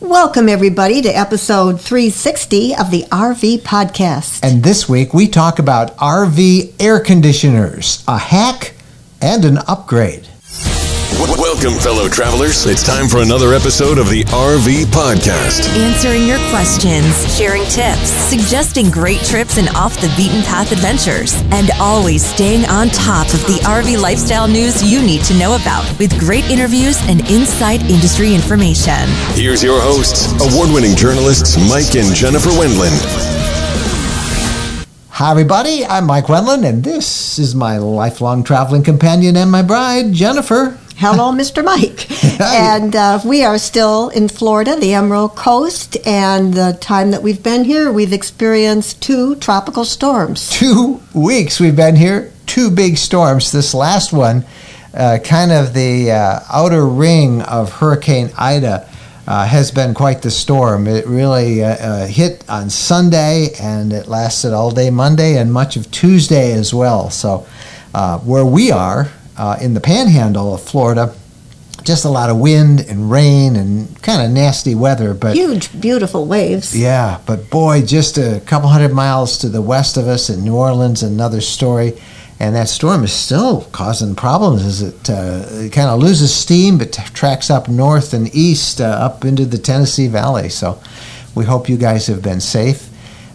Welcome, everybody, to episode 360 of the RV Podcast. And this week we talk about RV air conditioners, a hack and an upgrade. Welcome, fellow travelers. It's time for another episode of the RV Podcast. Answering your questions, sharing tips, suggesting great trips and off the beaten path adventures, and always staying on top of the RV lifestyle news you need to know about with great interviews and inside industry information. Here's your hosts, award winning journalists Mike and Jennifer Wendland. Hi, everybody. I'm Mike Wendland, and this is my lifelong traveling companion and my bride, Jennifer. Hello, Mr. Mike. and uh, we are still in Florida, the Emerald Coast, and the time that we've been here, we've experienced two tropical storms. Two weeks we've been here, two big storms. This last one, uh, kind of the uh, outer ring of Hurricane Ida. Uh, has been quite the storm. It really uh, uh, hit on Sunday and it lasted all day Monday and much of Tuesday as well. So, uh, where we are, uh, in the panhandle of Florida. Just a lot of wind and rain and kind of nasty weather, but huge, beautiful waves. Yeah, but boy, just a couple hundred miles to the west of us in New Orleans, another story, and that storm is still causing problems as it, uh, it kind of loses steam, but t- tracks up north and east uh, up into the Tennessee Valley. So, we hope you guys have been safe.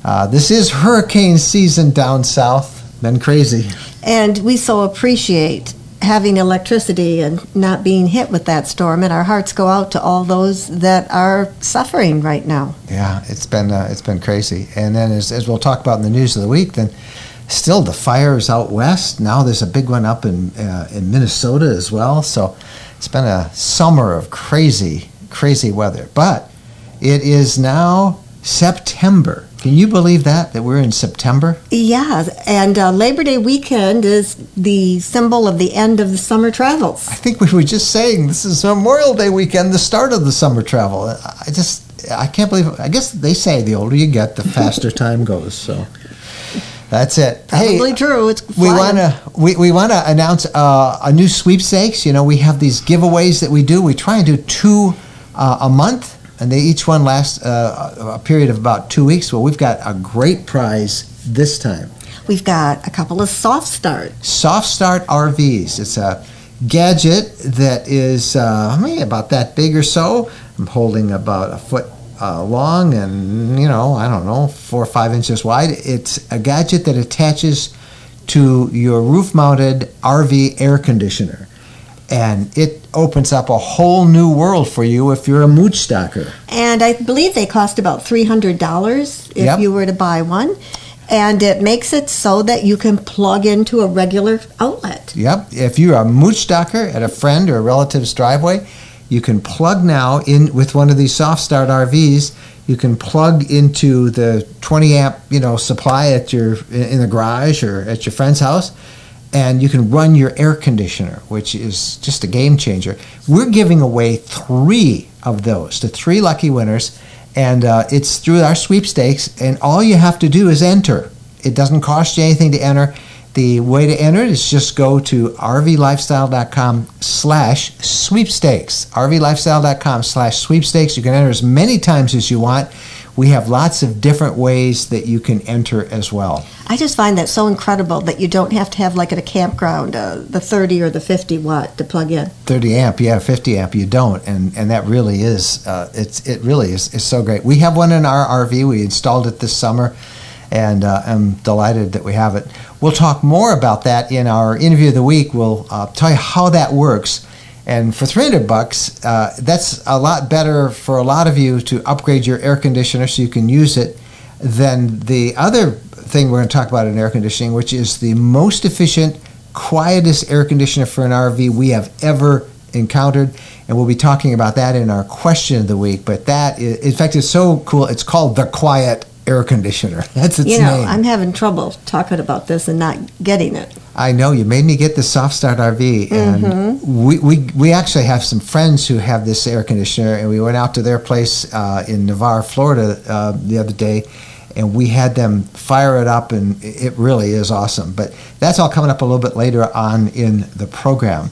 Uh, this is hurricane season down south. Been crazy, and we so appreciate having electricity and not being hit with that storm, and our hearts go out to all those that are suffering right now. Yeah, it's been uh, it's been crazy. And then, as, as we'll talk about in the news of the week, then still the fires out west. Now there's a big one up in uh, in Minnesota as well. So it's been a summer of crazy crazy weather. But it is now September. Can you believe that that we're in September? Yeah, and uh, Labor Day weekend is the symbol of the end of the summer travels. I think we were just saying this is Memorial Day weekend, the start of the summer travel. I just I can't believe. I guess they say the older you get, the faster time goes. So. That's it. Probably hey, true. It's we want to we, we want to announce uh, a new sweepstakes. You know, we have these giveaways that we do. We try and do two uh, a month and they each one lasts uh, a period of about two weeks. Well, we've got a great prize this time. We've got a couple of soft start. Soft start RVs. It's a gadget that is uh, maybe about that big or so. I'm holding about a foot uh, long and you know I don't know four or five inches wide. It's a gadget that attaches to your roof-mounted RV air conditioner and it opens up a whole new world for you if you're a mooch docker. And I believe they cost about $300 if yep. you were to buy one. And it makes it so that you can plug into a regular outlet. Yep. If you're a mooch docker at a friend or a relative's driveway, you can plug now in with one of these soft start RVs. You can plug into the 20 amp, you know, supply at your in the garage or at your friend's house and you can run your air conditioner, which is just a game changer. We're giving away three of those to three lucky winners, and uh, it's through our sweepstakes. And all you have to do is enter. It doesn't cost you anything to enter. The way to enter it is just go to rvlifestyle.com slash sweepstakes. rvlifestyle.com slash sweepstakes. You can enter as many times as you want we have lots of different ways that you can enter as well. I just find that so incredible that you don't have to have like at a campground uh, the 30 or the 50 watt to plug in. 30 amp, yeah, 50 amp you don't, and and that really is uh, it's it really is is so great. We have one in our RV. We installed it this summer, and uh, I'm delighted that we have it. We'll talk more about that in our interview of the week. We'll uh, tell you how that works and for 300 bucks, uh, that's a lot better for a lot of you to upgrade your air conditioner so you can use it than the other thing we're going to talk about in air conditioning, which is the most efficient, quietest air conditioner for an RV we have ever encountered. And we'll be talking about that in our question of the week. But that, is, in fact, is so cool. It's called the Quiet air conditioner. That's its you know, name. I'm having trouble talking about this and not getting it. I know you made me get the Soft Start RV, and mm-hmm. we, we we actually have some friends who have this air conditioner, and we went out to their place uh, in Navarre, Florida, uh, the other day, and we had them fire it up, and it really is awesome. But that's all coming up a little bit later on in the program.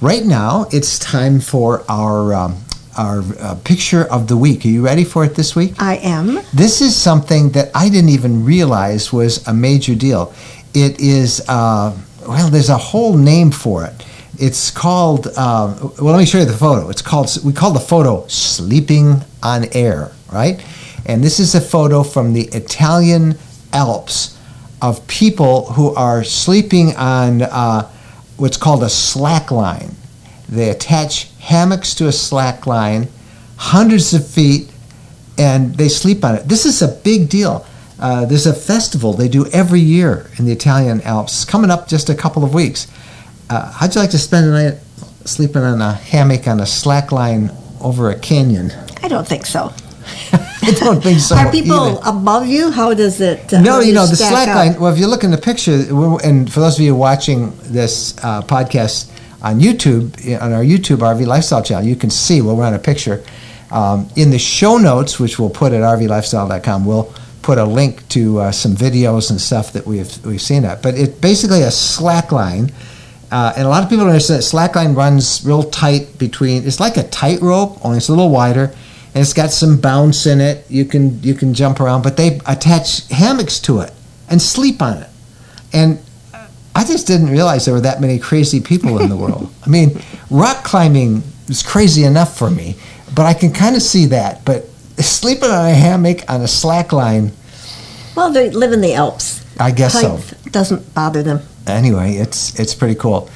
Right now, it's time for our um, our uh, picture of the week. Are you ready for it this week? I am. This is something that I didn't even realize was a major deal. It is, uh, well, there's a whole name for it. It's called, uh, well, let me show you the photo. It's called, we call the photo Sleeping on Air, right? And this is a photo from the Italian Alps of people who are sleeping on uh, what's called a slack line. They attach hammocks to a slack line, hundreds of feet, and they sleep on it. This is a big deal. Uh, there's a festival they do every year in the Italian Alps. Coming up just a couple of weeks. Uh, how'd you like to spend a night sleeping on a hammock on a slack line over a canyon? I don't think so. I don't think so. Are people either. above you? How does it? uh, No, you know the slack up? line. Well, if you look in the picture, and for those of you watching this uh, podcast on YouTube, on our YouTube RV Lifestyle channel, you can see we'll run a picture. Um, in the show notes, which we'll put at rvlifestyle.com, we'll put a link to uh, some videos and stuff that we've we've seen that. But it's basically a slack line. Uh, and a lot of people don't understand that slack line runs real tight between. It's like a tightrope, only it's a little wider, and it's got some bounce in it. You can you can jump around, but they attach hammocks to it and sleep on it. And I just didn't realize there were that many crazy people in the world. I mean, rock climbing is crazy enough for me, but I can kind of see that. But sleeping on a hammock on a slack line, Well, they live in the Alps. I guess so. Doesn't bother them. anyway, it's it's pretty cool.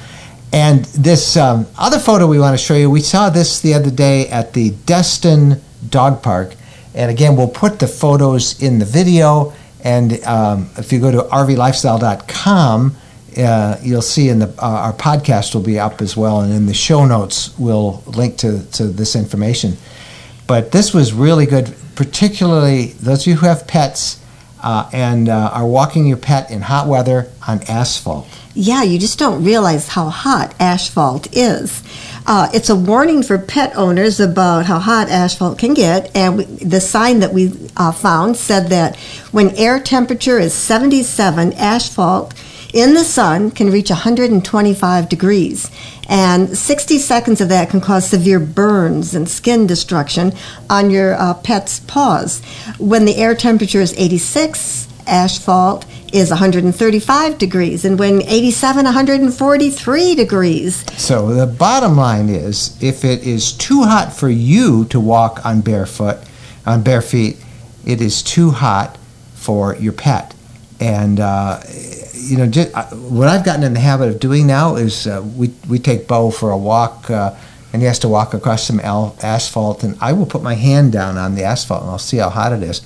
And this um, other photo we want to show you, we saw this the other day at the Destin Dog Park. And again, we'll put the photos in the video. And um, if you go to rvlifestyle.com, uh, you'll see in the uh, our podcast will be up as well, and in the show notes we'll link to, to this information. But this was really good, particularly those of you who have pets uh, and uh, are walking your pet in hot weather on asphalt. Yeah, you just don't realize how hot asphalt is. Uh, it's a warning for pet owners about how hot asphalt can get. And we, the sign that we uh, found said that when air temperature is 77, asphalt in the sun can reach 125 degrees. And 60 seconds of that can cause severe burns and skin destruction on your uh, pet's paws. When the air temperature is 86, asphalt is 135 degrees, and when 87, 143 degrees. So the bottom line is, if it is too hot for you to walk on barefoot, on bare feet, it is too hot for your pet. And uh, you know, just, uh, what I've gotten in the habit of doing now is uh, we we take Bo for a walk, uh, and he has to walk across some al- asphalt, and I will put my hand down on the asphalt, and I'll see how hot it is.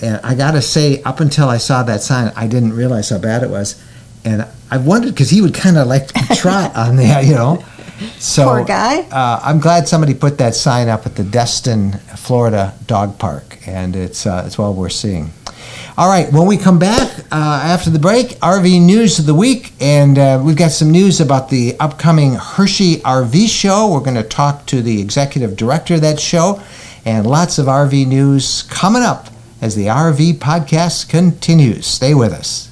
And I got to say, up until I saw that sign, I didn't realize how bad it was. And I wondered because he would kind of like to trot on there, you know. So Poor guy. Uh, I'm glad somebody put that sign up at the Destin, Florida dog park, and it's uh, it's well worth seeing. All right, when we come back uh, after the break, RV news of the week, and uh, we've got some news about the upcoming Hershey RV show. We're going to talk to the executive director of that show, and lots of RV news coming up as the RV podcast continues. Stay with us.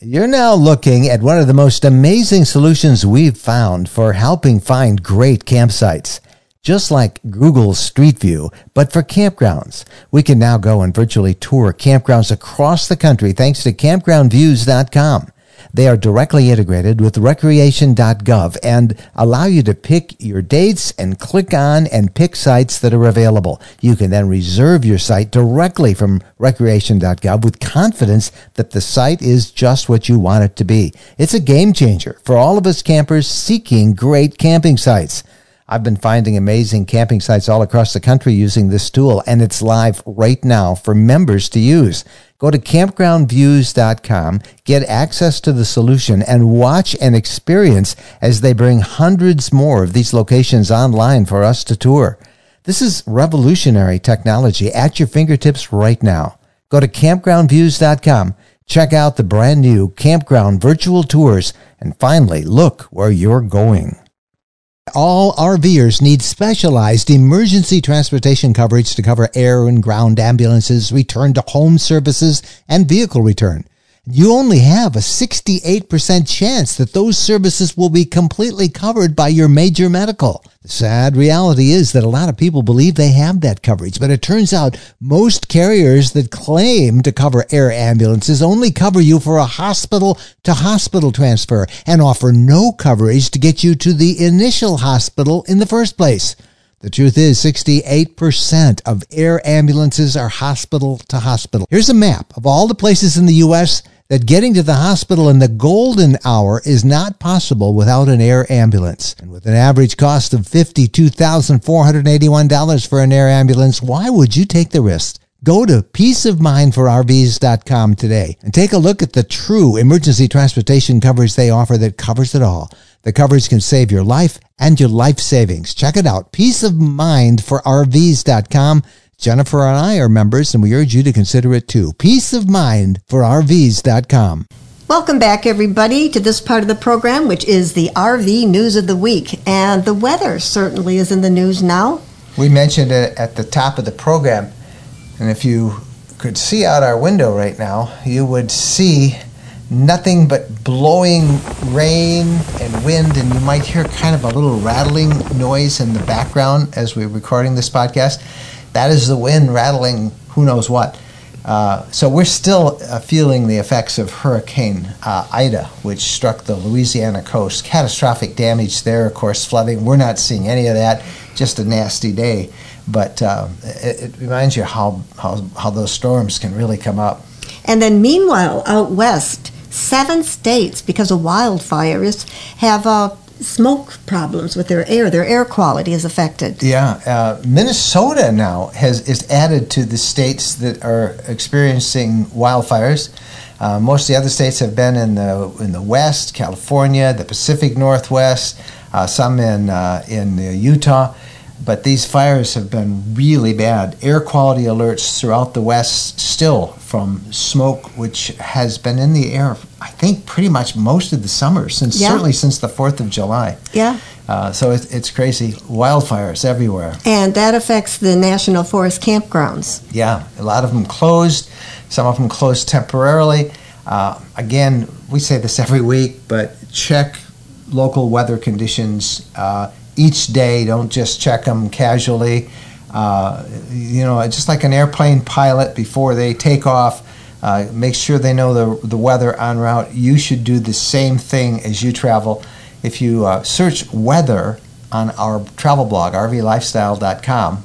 You're now looking at one of the most amazing solutions we've found for helping find great campsites. Just like Google Street View, but for campgrounds. We can now go and virtually tour campgrounds across the country thanks to campgroundviews.com. They are directly integrated with recreation.gov and allow you to pick your dates and click on and pick sites that are available. You can then reserve your site directly from recreation.gov with confidence that the site is just what you want it to be. It's a game changer for all of us campers seeking great camping sites. I've been finding amazing camping sites all across the country using this tool, and it's live right now for members to use. Go to campgroundviews.com, get access to the solution, and watch and experience as they bring hundreds more of these locations online for us to tour. This is revolutionary technology at your fingertips right now. Go to campgroundviews.com, check out the brand new campground virtual tours, and finally look where you're going. All RVers need specialized emergency transportation coverage to cover air and ground ambulances, return to home services, and vehicle return. You only have a 68% chance that those services will be completely covered by your major medical. The sad reality is that a lot of people believe they have that coverage, but it turns out most carriers that claim to cover air ambulances only cover you for a hospital to hospital transfer and offer no coverage to get you to the initial hospital in the first place. The truth is, 68% of air ambulances are hospital to hospital. Here's a map of all the places in the U.S. that getting to the hospital in the golden hour is not possible without an air ambulance. And with an average cost of $52,481 for an air ambulance, why would you take the risk? Go to peaceofmindforrvs.com today and take a look at the true emergency transportation coverage they offer that covers it all. The coverage can save your life and your life savings. Check it out. Peaceofmindforrvs.com. Jennifer and I are members and we urge you to consider it too. Peaceofmindforrvs.com. Welcome back, everybody, to this part of the program, which is the RV News of the Week. And the weather certainly is in the news now. We mentioned it at the top of the program, and if you could see out our window right now, you would see nothing but blowing rain and wind, and you might hear kind of a little rattling noise in the background as we're recording this podcast. That is the wind rattling who knows what. Uh, so we're still uh, feeling the effects of Hurricane uh, Ida, which struck the Louisiana coast. Catastrophic damage there, of course, flooding. We're not seeing any of that. Just a nasty day, but uh, it, it reminds you how, how how those storms can really come up. And then, meanwhile, out west, seven states, because of wildfires, have uh, smoke problems with their air. Their air quality is affected. Yeah, uh, Minnesota now has is added to the states that are experiencing wildfires. Uh, most of the other states have been in the in the west, California, the Pacific Northwest, uh, some in uh, in Utah. But these fires have been really bad. Air quality alerts throughout the West still from smoke, which has been in the air, I think, pretty much most of the summer, since Yeah. certainly since the 4th of July. Yeah. Uh, so it, it's crazy. Wildfires everywhere. And that affects the national forest campgrounds. Yeah, a lot of them closed, some of them closed temporarily. Uh, again, we say this every week, but check local weather conditions uh, each day. Don't just check them casually. Uh, you know, just like an airplane pilot before they take off, uh, make sure they know the, the weather en route. You should do the same thing as you travel. If you uh, search weather on our travel blog, rvlifestyle.com,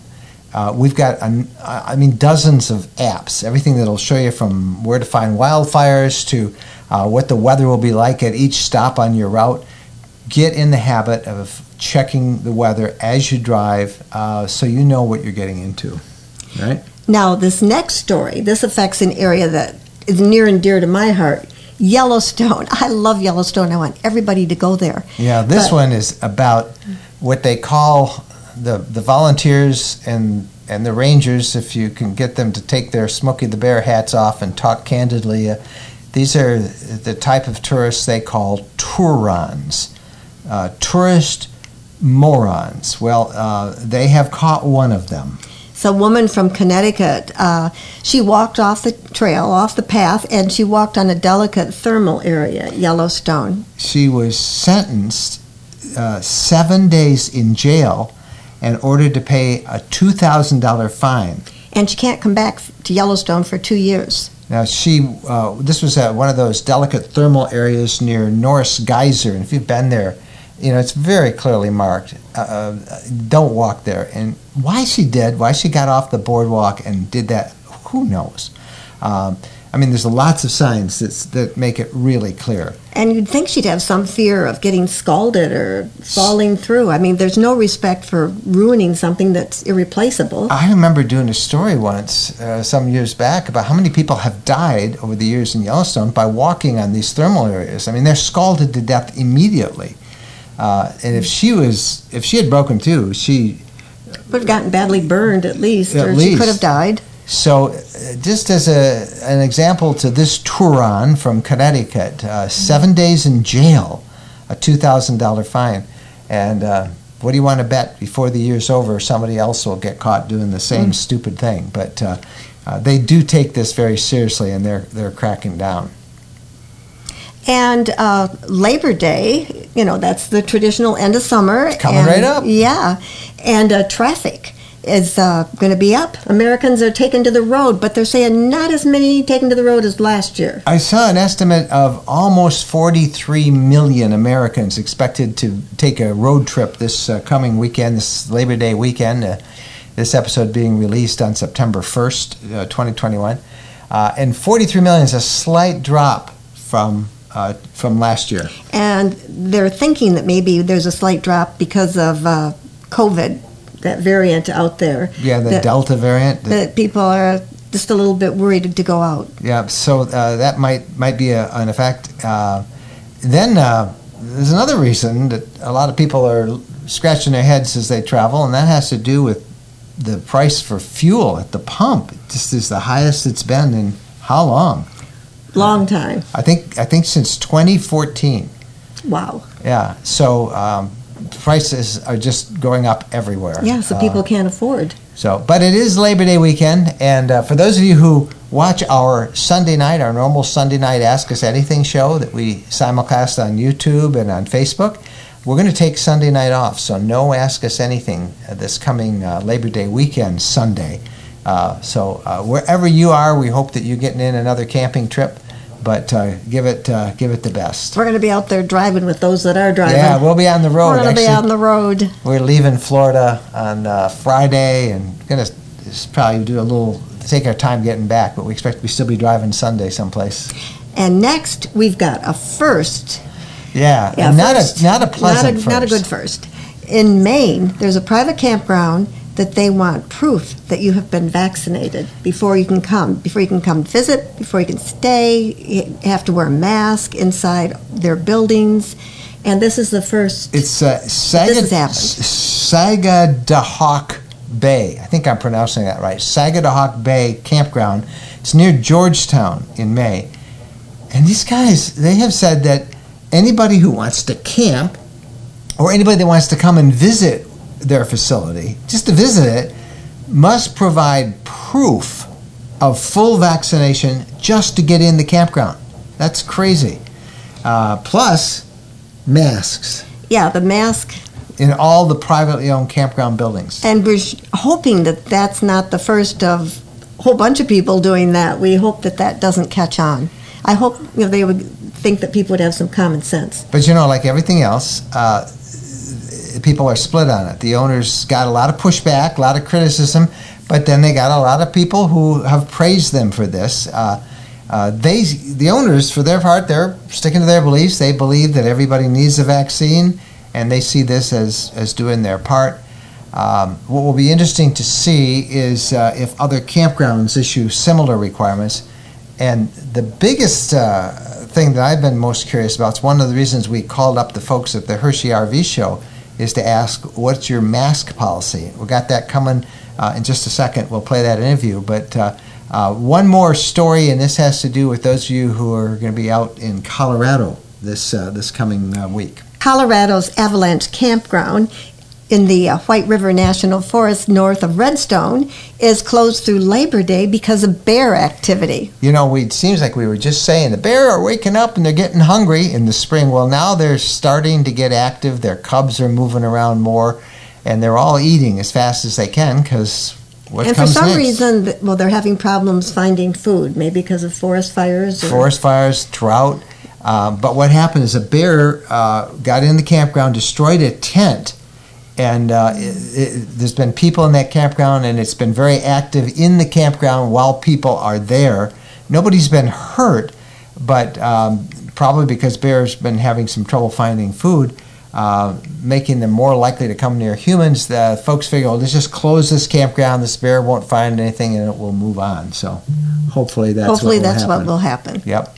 uh, we've got, I mean, dozens of apps. Everything that'll show you from where to find wildfires to uh, what the weather will be like at each stop on your route. Get in the habit of checking the weather as you drive, uh, so you know what you're getting into. Right? Now, this next story, this affects an area that is near and dear to my heart. Yellowstone. I love Yellowstone. I want everybody to go there. Yeah, this But- one is about what they call the the volunteers and and the rangers. If you can get them to take their Smokey the Bear hats off and talk candidly, uh, these are the type of tourists they call Tourons, uh, tourist morons. Well, uh, they have caught one of them. It's a woman from Connecticut. Uh, she walked off the trail, off the path, and she walked on a delicate thermal area Yellowstone. She was sentenced uh, seven days in jail and ordered to pay a two thousand dollar fine. And she can't come back to Yellowstone for two years. Now she, uh, this was at one of those delicate thermal areas near Norris Geyser, and if you've been there, you know it's very clearly marked. Uh, uh, don't walk there. And why she did, why she got off the boardwalk and did that, who knows? Um, I mean, there's lots of signs that that make it really clear. And you'd think she'd have some fear of getting scalded or falling through. I mean, there's no respect for ruining something that's irreplaceable. I remember doing a story once, uh, some years back, about how many people have died over the years in Yellowstone by walking on these thermal areas. I mean, they're scalded to death immediately. Uh, and if she was, if she had broken through, she. Would have gotten badly burned at least, At or she could have died. So, uh, just as a an example to this Touron from Connecticut, uh, seven days in jail, a two thousand dollar fine, and uh, what do you want to bet? Before the year's over, somebody else will get caught doing the same stupid thing. But uh, uh, they do take this very seriously, and they're they're cracking down. And uh, Labor Day, you know, that's the traditional end of summer. Coming and- right up. Yeah. And uh, traffic is uh, going to be up. Americans are taking to the road, but they're saying not as many taking to the road as last year. I saw an estimate of almost 43 million Americans expected to take a road trip this uh, coming weekend, this Labor Day weekend. Uh, this episode being released on September 1st, uh, 2021. Uh, and 43 million is a slight drop from uh, from last year. And they're thinking that maybe there's a slight drop because of uh, COVID, that variant out there. Yeah, the that, Delta variant. the- That people are just a little bit worried to go out. Yeah, so uh, that might might be a, an effect. Uh, then uh, there's another reason that a lot of people are scratching their heads as they travel, and that has to do with the price for fuel at the pump. It just is the highest it's been in how long? Long time. I think I think since 2014. Wow. Yeah, so um, prices are just going up everywhere. Yeah, so Uh, people can't afford. So, but it is Labor Day weekend, and uh, for those of you who watch our Sunday night, our normal Sunday night Ask Us Anything show that we simulcast on YouTube and on Facebook, we're going to take Sunday night off. So, no Ask Us Anything uh, this coming uh, Labor Day weekend, Sunday. Uh, so, uh, wherever you are, we hope that you're getting in another camping trip, but uh, give it uh, give it the best. We're going to be out there driving with those that are driving. Yeah, we'll be on the road. We're going to be on the road. We're leaving Florida on uh, Friday and going to probably do a little, take our time getting back, but we expect we still be driving Sunday someplace. And next, we've got a first. Yeah, Yeah, not first. a not a pleasant not a, first. Not a good first. In Maine, there's a private campground that they want proof that you have been vaccinated before you can come. Before you can come visit, before you can stay, you have to wear a mask inside their buildings. And this is the first. It's uh, Saga, This has happened. Sagadahoc Bay. I think I'm pronouncing that right. Sagadahoc Bay Campground. It's near Georgetown in Maine. And these guys, they have said that anybody who wants to camp or anybody that wants to come and visit their facility, just to visit it, must provide proof of full vaccination just to get in the campground. That's crazy. Uh, plus, masks yeah, the mask. in all the privately owned campground buildings. And we're sh- hoping that that's not the first of a whole bunch of people doing that. We hope that that doesn't catch on. I hope you know they would think that people would have some common sense. But you know, like everything else, uh, people are split on it. The owners got a lot of pushback, a lot of criticism, but then they got a lot of people who have praised them for this. Uh, uh, they, the owners, for their part, they're sticking to their beliefs. They believe that everybody needs a vaccine, and they see this as as doing their part. Um, what will be interesting to see is uh, if other campgrounds issue similar requirements. And the biggest uh, thing that I've been most curious about, it's one of the reasons we called up the folks at the Hershey RV show, is to ask, what's your mask policy? We got that coming uh, in just a second. We'll play that interview. But uh, uh, one more story, and this has to do with those of you who are going to be out in Colorado this, uh, this coming uh, week. Colorado's Avalanche Campground in the uh, White River National Forest north of Redstone is closed through Labor Day because of bear activity. You know, we, it seems like we were just saying the bear are waking up and they're getting hungry in the spring. Well, now they're starting to get active. Their cubs are moving around more, and they're all eating as fast as they can because what and for some next? reason, well, they're having problems finding food, maybe because of forest fires. Or, forest fires, drought. Um, but what happened is a bear uh, got in the campground, destroyed a tent, and uh, it, it, there's been people in that campground, and it's been very active in the campground while people are there. Nobody's been hurt, but um, probably because bears have been having some trouble finding food. Uh, making them more likely to come near humans. The folks figure, well, let's just close this campground. This bear won't find anything, and it will move on. So, hopefully, that's hopefully what will that's happen. what will happen. Yep.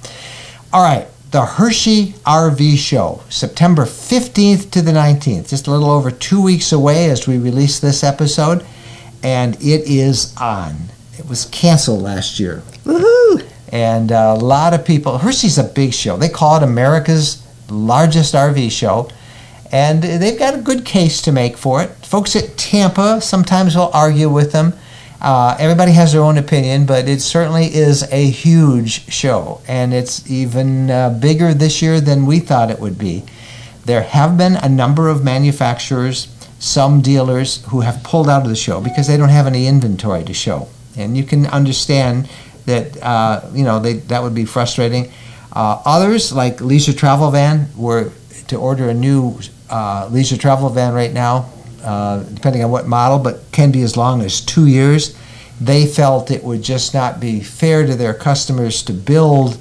All right. The Hershey RV Show, September 15th to the 19th, just a little over two weeks away as we release this episode, and it is on. It was canceled last year, Woohoo! and uh, a lot of people. Hershey's a big show. They call it America's largest RV show, and they've got a good case to make for it. Folks at Tampa sometimes will argue with them. Uh, everybody has their own opinion, but it certainly is a huge show, and it's even uh, bigger this year than we thought it would be. There have been a number of manufacturers, some dealers, who have pulled out of the show because they don't have any inventory to show, and you can understand that uh, you know they, that would be frustrating. Uh, others, like Leisure Travel Van, were to order a new uh, leisure travel van right now uh, depending on what model, but can be as long as two years. They felt it would just not be fair to their customers to build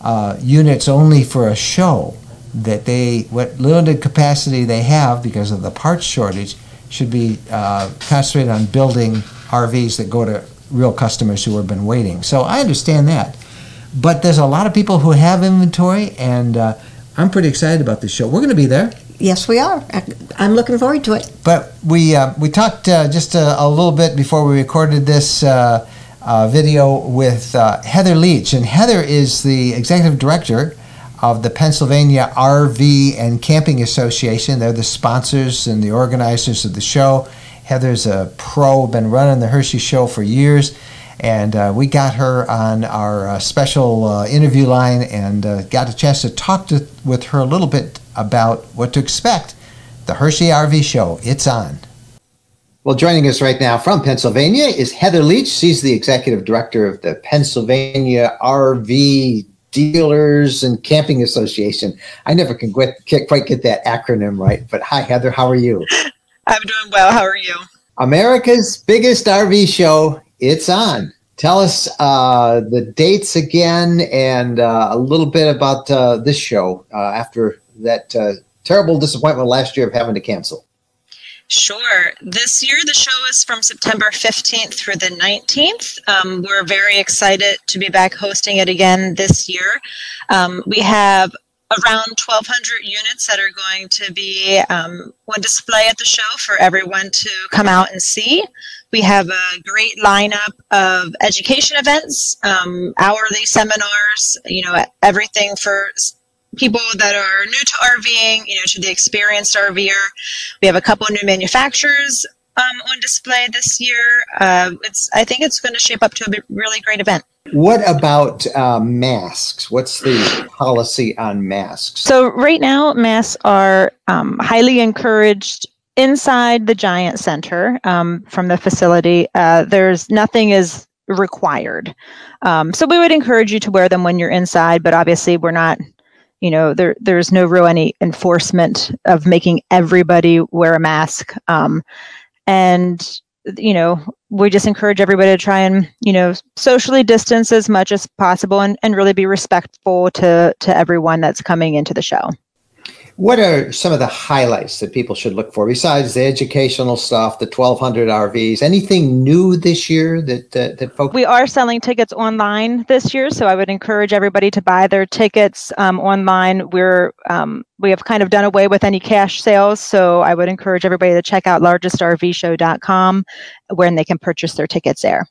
uh, units only for a show. That they, what limited capacity they have because of the parts shortage, should be uh, concentrated on building RVs that go to real customers who have been waiting. So I understand that. But there's a lot of people who have inventory, and uh, I'm pretty excited about this show. We're going to be there. Yes, we are. I'm looking forward to it. But we uh, we talked uh, just a, a, little bit before we recorded this uh, uh video with uh, Heather Leach, and Heather is the executive director of the Pennsylvania RV and Camping Association. They're the sponsors and the organizers of the show. Heather's a pro, been running the Hershey Show for years. And uh, we got her on our uh, special uh, interview line and uh, got a chance to talk to, with her a little bit about what to expect. The Hershey RV Show, it's on. Well, joining us right now from Pennsylvania is Heather Leach. She's the executive director of the Pennsylvania RV Dealers and Camping Association. I never can quite, quite get that acronym right, but hi, Heather. How are you? I'm doing well. How are you? America's biggest RV show it's on. Tell us uh, the dates again and uh, a little bit about uh, this show uh, after that uh, terrible disappointment last year of having to cancel. Sure. This year, the show is from September 15th through the 19th. Um, we're very excited to be back hosting it again this year. Um, we have around 1,200 units that are going to be um, on display at the show for everyone to come out and see. We have a great lineup of education events, um, hourly seminars, you know, everything for people that are new to RVing, you know, to the experienced RVer. We have a couple new manufacturers um, on display this year. Uh, it's, I think it's going to shape up to a really great event. What about uh, masks? What's the policy on masks? So right now, masks are um, highly encouraged inside the giant center um, from the facility. Uh, there's nothing is required. Um, so we would encourage you to wear them when you're inside, but obviously we're not. You know, there there's no real any enforcement of making everybody wear a mask. Um, and you know, we just encourage everybody to try and you know socially distance as much as possible and, and really be respectful to to everyone that's coming into the show what are some of the highlights that people should look for besides the educational stuff, the 1200 RVs? Anything new this year that uh, that folks? We are selling tickets online this year, so I would encourage everybody to buy their tickets um, online. We're um, we have kind of done away with any cash sales, so I would encourage everybody to check out largestrvshow.com, where they can purchase their tickets there.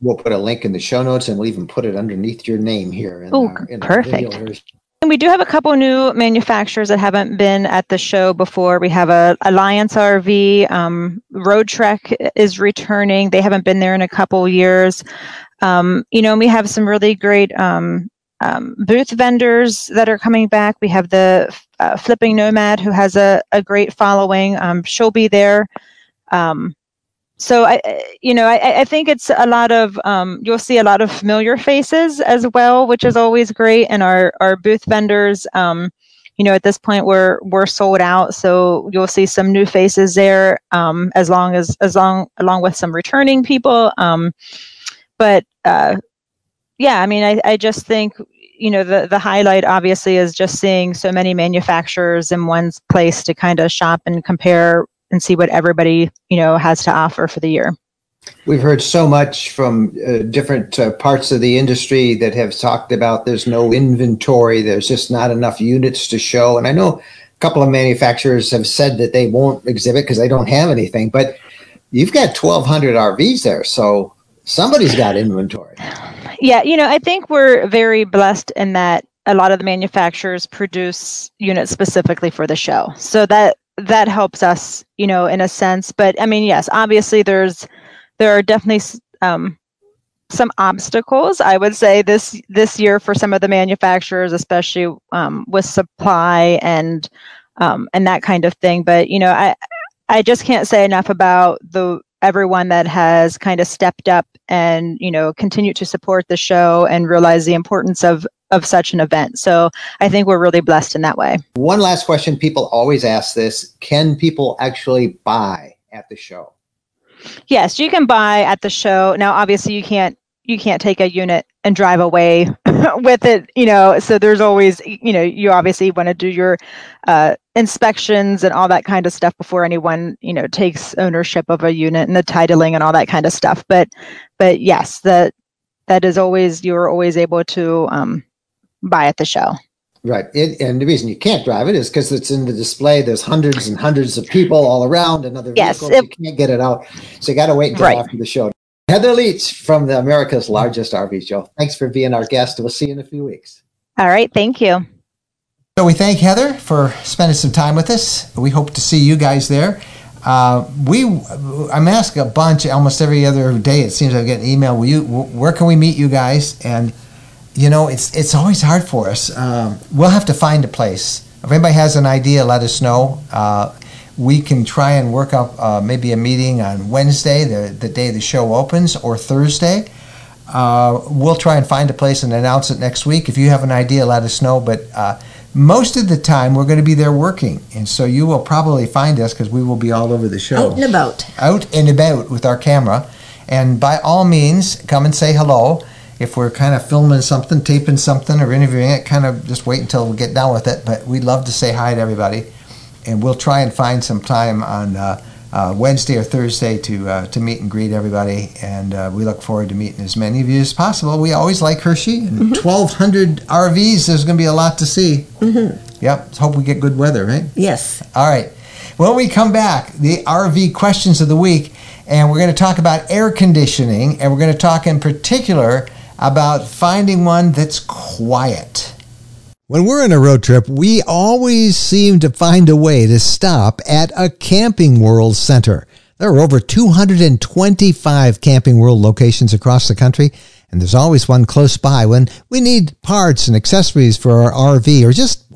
We'll put a link in the show notes, and we'll even put it underneath your name here. Oh, perfect. And we do have a couple new manufacturers that haven't been at the show before. We have a Alliance RV, um, Roadtrek is returning. They haven't been there in a couple years. Um, you know, we have some really great um, um, booth vendors that are coming back. We have the uh, Flipping Nomad, who has a, a great following. Um, she'll be there. Um, so I, you know, I, I, think it's a lot of um, you'll see a lot of familiar faces as well, which is always great. And our our booth vendors, um, you know, at this point we're we're sold out, so you'll see some new faces there, um, as long as as long along with some returning people. Um, but uh, yeah, I mean, I, I just think you know the the highlight obviously is just seeing so many manufacturers in one place to kind of shop and compare and see what everybody you know has to offer for the year. We've heard so much from uh, different uh, parts of the industry that have talked about there's no inventory, there's just not enough units to show. And I know a couple of manufacturers have said that they won't exhibit because they don't have anything, but you've got 1,200 RVs there. So somebody's got inventory. Yeah, you know, I think we're very blessed in that a lot of the manufacturers produce units specifically for the show. So that that helps us, you know, in a sense. But I mean, yes, obviously there's there are definitely um, some obstacles i would say this this year for some of the manufacturers especially um, with supply and um, and that kind of thing but you know i i just can't say enough about the everyone that has kind of stepped up and you know continued to support the show and realize the importance of of such an event. So i think we're really blessed in that way. One last question. People always ask this. Can people actually buy at the show? Yes you can buy at the show. Now obviously you can't you can't take a unit and drive away with it you know so there's always you know you obviously want to do your uh, inspections and all that kind of stuff before anyone you know takes ownership of a unit and the titling and all that kind of stuff. But but yes that that is always you're always able to um, buy at the show Right. It, and the reason you can't drive it is because it's in the display. There's hundreds and hundreds of people all around and other yes, vehicles. It, you can't get it out. So you got to wait until right. after the show. Heather Leach from the America's largest RV show. Thanks for being our guest. We'll see you in a few weeks. All right. Thank you. So we thank Heather for spending some time with us. We hope to see you guys there. Uh, we, I'm asked a bunch almost every other day. It seems I get an email. Will you, where can we meet you guys? And you know, it's it's always hard for us. Um, we'll have to find a place. If anybody has an idea, let us know. Uh, we can try and work up uh, maybe a meeting on Wednesday, the, the day the show opens, or Thursday. Uh, we'll try and find a place and announce it next week. If you have an idea, let us know. But uh, most of the time, we're going to be there working. And so you will probably find us because we will be all over the show. Out and about. Out and about with our camera. And by all means, come and say hello. If we're kind of filming something, taping something, or interviewing it, kind of just wait until we get done with it. But we'd love to say hi to everybody and we'll try and find some time on uh, uh, Wednesday or Thursday to uh, to meet and greet everybody. And uh, we look forward to meeting as many of you as possible. We always like Hershey mm-hmm. 1,200 RVs. There's going to be a lot to see. Mm-hmm. Yep. Let's hope we get good weather, right? Yes. All right. When we come back, the RV questions of the week, and we're going to talk about air conditioning, and we're going to talk in particular about finding one that's quiet. When we're on a road trip, we always seem to find a way to stop at a Camping World center. There are over 225 Camping World locations across the country, and there's always one close by when we need parts and accessories for our RV or just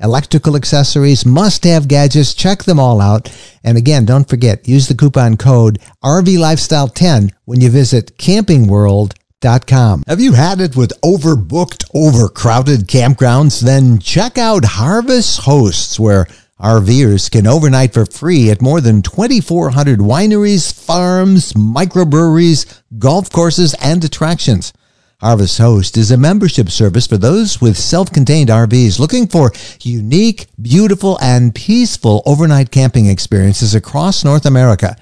electrical accessories, must have gadgets. Check them all out. And again, don't forget, use the coupon code RV Lifestyle 10 when you visit campingworld.com. Have you had it with overbooked, overcrowded campgrounds? Then check out Harvest Hosts, where RVers can overnight for free at more than 2,400 wineries, farms, microbreweries, golf courses, and attractions. Harvest Host is a membership service for those with self-contained RVs looking for unique, beautiful, and peaceful overnight camping experiences across North America.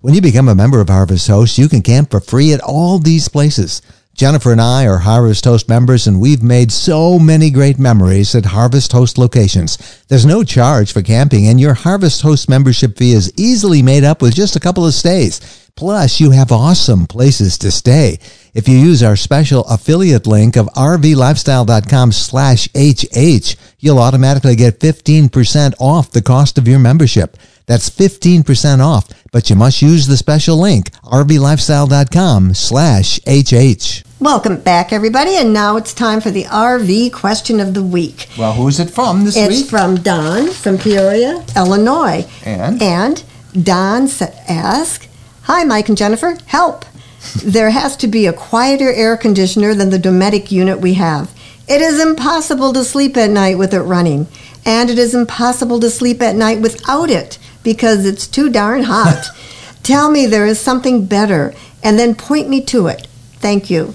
When you become a member of Harvest Host, you can camp for free at all these places. Jennifer and I are Harvest Host members and we've made so many great memories at Harvest Host locations. There's no charge for camping and your Harvest Host membership fee is easily made up with just a couple of stays. Plus, you have awesome places to stay. If you use our special affiliate link of rvlifestyle.com slash HH, you'll automatically get 15% off the cost of your membership. That's 15% off, but you must use the special link, rvlifestyle.com slash HH. Welcome back, everybody, and now it's time for the RV question of the week. Well, who's it from this it's week? It's from Don from Peoria, Illinois. And? And Don asked, Hi, Mike and Jennifer, help! There has to be a quieter air conditioner than the Dometic unit we have. It is impossible to sleep at night with it running, and it is impossible to sleep at night without it because it's too darn hot. Tell me there is something better, and then point me to it. Thank you.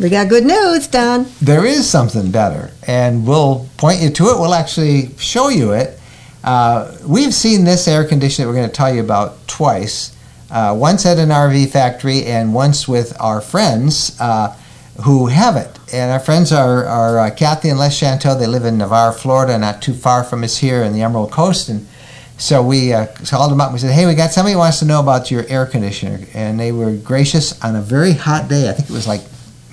We got good news, Don. There is something better, and we'll point you to it. We'll actually show you it. Uh, we've seen this air conditioner we're going to tell you about twice uh, once at an RV factory and once with our friends uh, who have it. And our friends are, are uh, Kathy and Les Chanteau. They live in Navarre, Florida, not too far from us here in the Emerald Coast. And so we uh, called them up and we said, hey, we got somebody who wants to know about your air conditioner. And they were gracious on a very hot day. I think it was like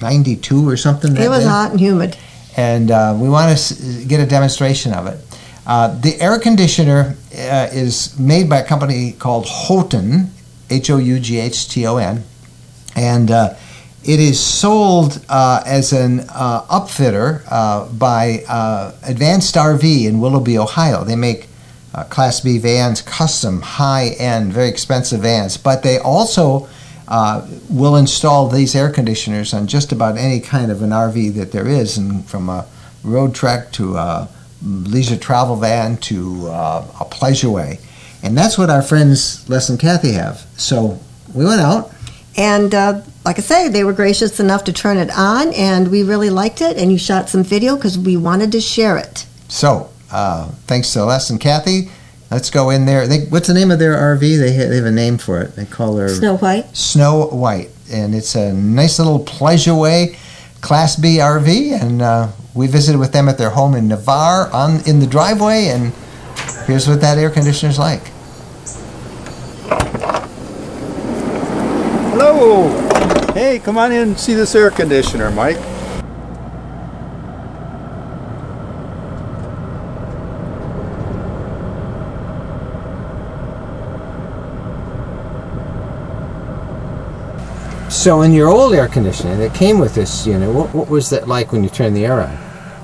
92 or something. It was day. hot and humid. And uh, we want to get a demonstration of it. Uh, the air conditioner uh, is made by a company called Houghton, H O U G H T O N, and uh, it is sold uh, as an uh, upfitter uh, by Advanced RV in Willoughby, Ohio. They make Class B vans, custom, high end, very expensive vans, but they also will install these air conditioners on just about any kind of an RV that there is, and from a Roadtrek to a leisure travel van to uh, a pleasureway. And that's what our friends Les and Kathy have. So we went out. And uh, like I say, they were gracious enough to turn it on, and we really liked it. And you shot some video because we wanted to share it. So uh, thanks to Les and Kathy. Let's go in there. They, what's the name of their RV? They have, they have a name for it. They call her Snow White. Snow White, and it's a nice little pleasureway, Class B RV, and uh, we visited with them at their home in Navarre on in the driveway, and here's what that air conditioner is like. Hey, come on in and see this air conditioner, Mike. So, in your old air conditioner that came with this unit, what, what was that like when you turned the air on?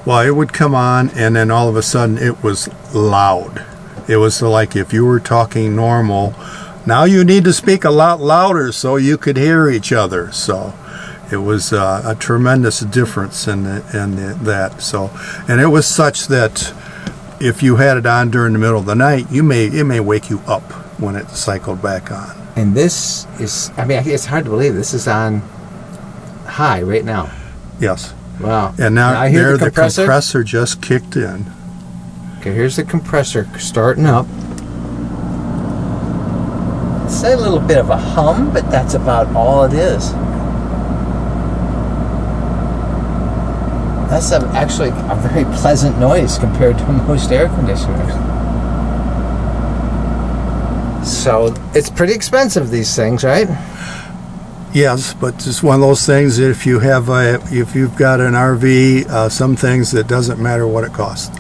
Well, it would come on, and then all of a sudden it was loud. It was like if you were talking normal. Now you need to speak a lot louder so you could hear each other. So it was uh, a tremendous difference in, the, in the, that. So, and it was such that if you had it on during the middle of the night, you may it may wake you up when it cycled back on. And this is, I mean, it's hard to believe this is on high right now. Yes. Wow. And now, Now I hear there the the compressor. compressor just kicked in. Okay, here's the compressor starting up. It's a little bit of a hum, but that's about all it is. That's a, actually a very pleasant noise compared to most air conditioners. So it's pretty expensive, these things, right? Yes, but it's one of those things. If you have a, if you've got an RV, uh, some things that doesn't matter what it costs,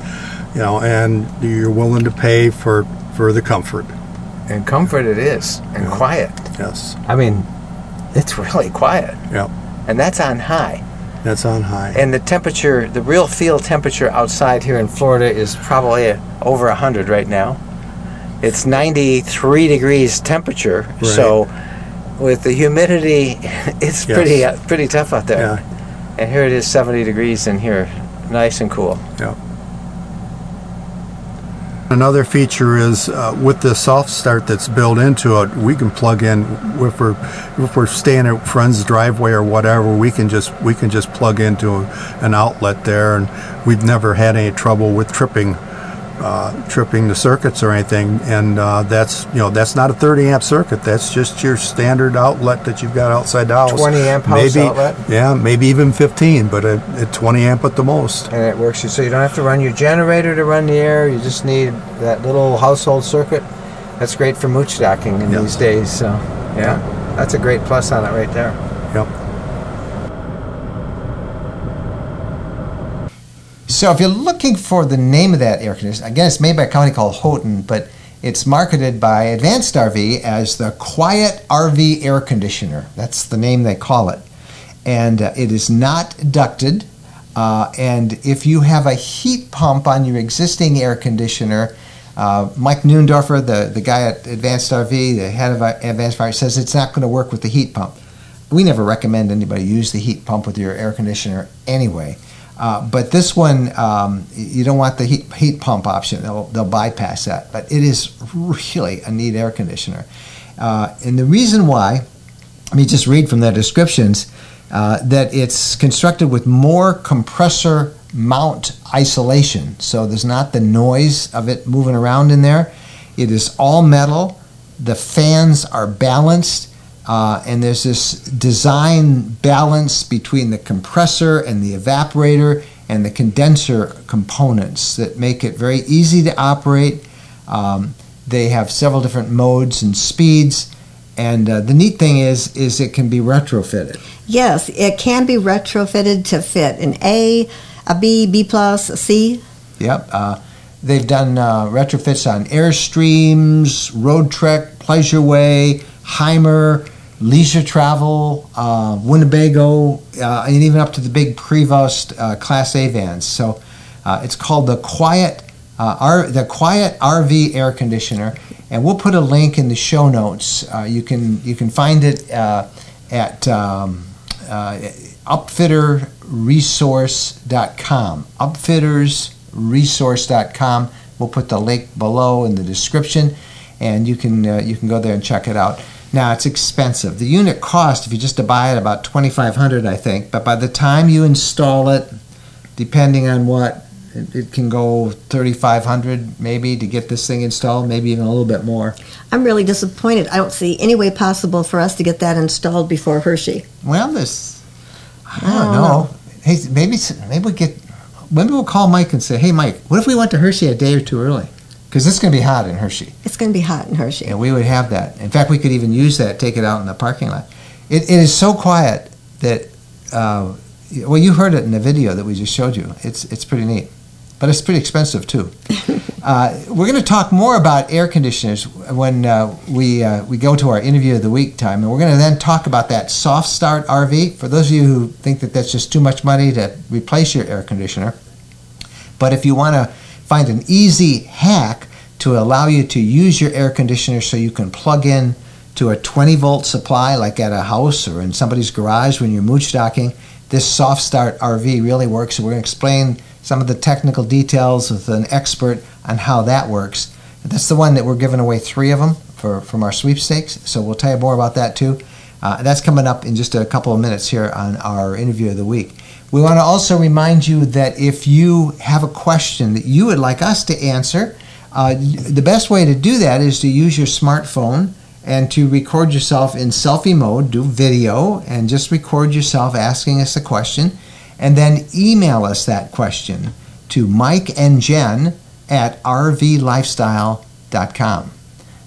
you know, and you're willing to pay for for the comfort. And comfort it is, and quiet. Yes. I mean, it's really quiet. Yep. And that's on high. That's on high. And the temperature, the real field temperature outside here in Florida is probably over 100 right now. It's 93 degrees temperature, Right. so with the humidity, it's Yes. pretty uh, pretty tough out there. Yeah. And here it is 70 degrees in here, nice and cool. Yep. Another feature is uh, with the soft start that's built into it, we can plug in if we're if we're staying at friend's driveway or whatever. We can just we can just plug into an outlet there, and we've never had any trouble with tripping uh, tripping the circuits or anything. And uh, that's you know that's not a 30 amp circuit. That's just your standard outlet that you've got outside the house. 20 amp house maybe, outlet? Yeah, maybe even 15, but at, at 20 amp at the most. And it works, you so you don't have to run your generator to run the air. You just need that little household circuit. That's great for mooch docking in these days. So, yeah, that's a great plus on it right there. Yep. So if you're looking for the name of that air conditioner, again, it's made by a company called Houghton, but it's marketed by Advanced RV as the Quiet RV Air Conditioner. That's the name they call it. And uh, it is not ducted. Uh, and if you have a heat pump on your existing air conditioner, uh, Mike Neundorfer, the, the guy at Advanced RV, the head of Advanced RV, says it's not going to work with the heat pump. We never recommend anybody use the heat pump with your air conditioner anyway. Uh, but this one, um, you don't want the heat, heat pump option. They'll, they'll bypass that. But it is really a neat air conditioner. Uh, and the reason why, let me just read from the descriptions, uh, that it's constructed with more compressor mount isolation. So there's not the noise of it moving around in there. It is all metal The fans are balanced, uh, and there's this design balance between the compressor and the evaporator and the condenser components that make it very easy to operate. Um, they have several different modes and speeds. And uh, the neat thing is, is it can be retrofitted. Yes, it can be retrofitted to fit an A, a B, B plus, a C. Yep. Uh, they've done uh, retrofits on Airstreams, Roadtrek, Pleasureway, Hymer, Leisure Travel, uh, Winnebago, uh, and even up to the big Prevost uh, Class A vans. So uh, it's called the Quiet R- the Quiet RV air conditioner, and we'll put a link in the show notes. you can you can find it at um, upfitterresource.com. Upfittersresource.com. We'll put the link below in the description, and you can uh, you can go there and check it out. Now it's expensive. The unit cost, if you just to buy it, about twenty five hundred, I think. But by the time you install it, depending on what, it, it can go thirty five hundred maybe to get this thing installed, maybe even a little bit more. I'm really disappointed. I don't see any way possible for us to get that installed before Hershey. Well, this I don't know. Oh. Hey, maybe maybe we get maybe we'll call Mike and say, "Hey, Mike, what if we went to Hershey a day or two early? Because it's going to be hot in Hershey." It's going to be hot in Hershey. And we would have that. In fact, we could even use that, take it out in the parking lot. It, it is so quiet that, uh, well, you heard it in the video that we just showed you. It's it's pretty neat, but it's pretty expensive too. uh, we're going to talk more about air conditioners when uh, we uh, we go to our interview of the week time, and we're going to then talk about that soft start RV. For those of you who think that that's just too much money to replace your air conditioner, but if you want to find an easy hack to allow you to use your air conditioner so you can plug in to a 20 volt supply like at a house or in somebody's garage when you're mooch docking, this soft start RV really works. We're going to explain some of the technical details with an expert on how that works. That's the one that we're giving away three of them for, from our sweepstakes. So we'll tell you more about that too. Uh, that's coming up in just a couple of minutes here on our interview of the week. We want to also remind you that if you have a question that you would like us to answer, uh, the best way to do that is to use your smartphone and to record yourself in selfie mode, do video, and just record yourself asking us a question, and then email us that question to Mike and Jen at rvlifestyle.com.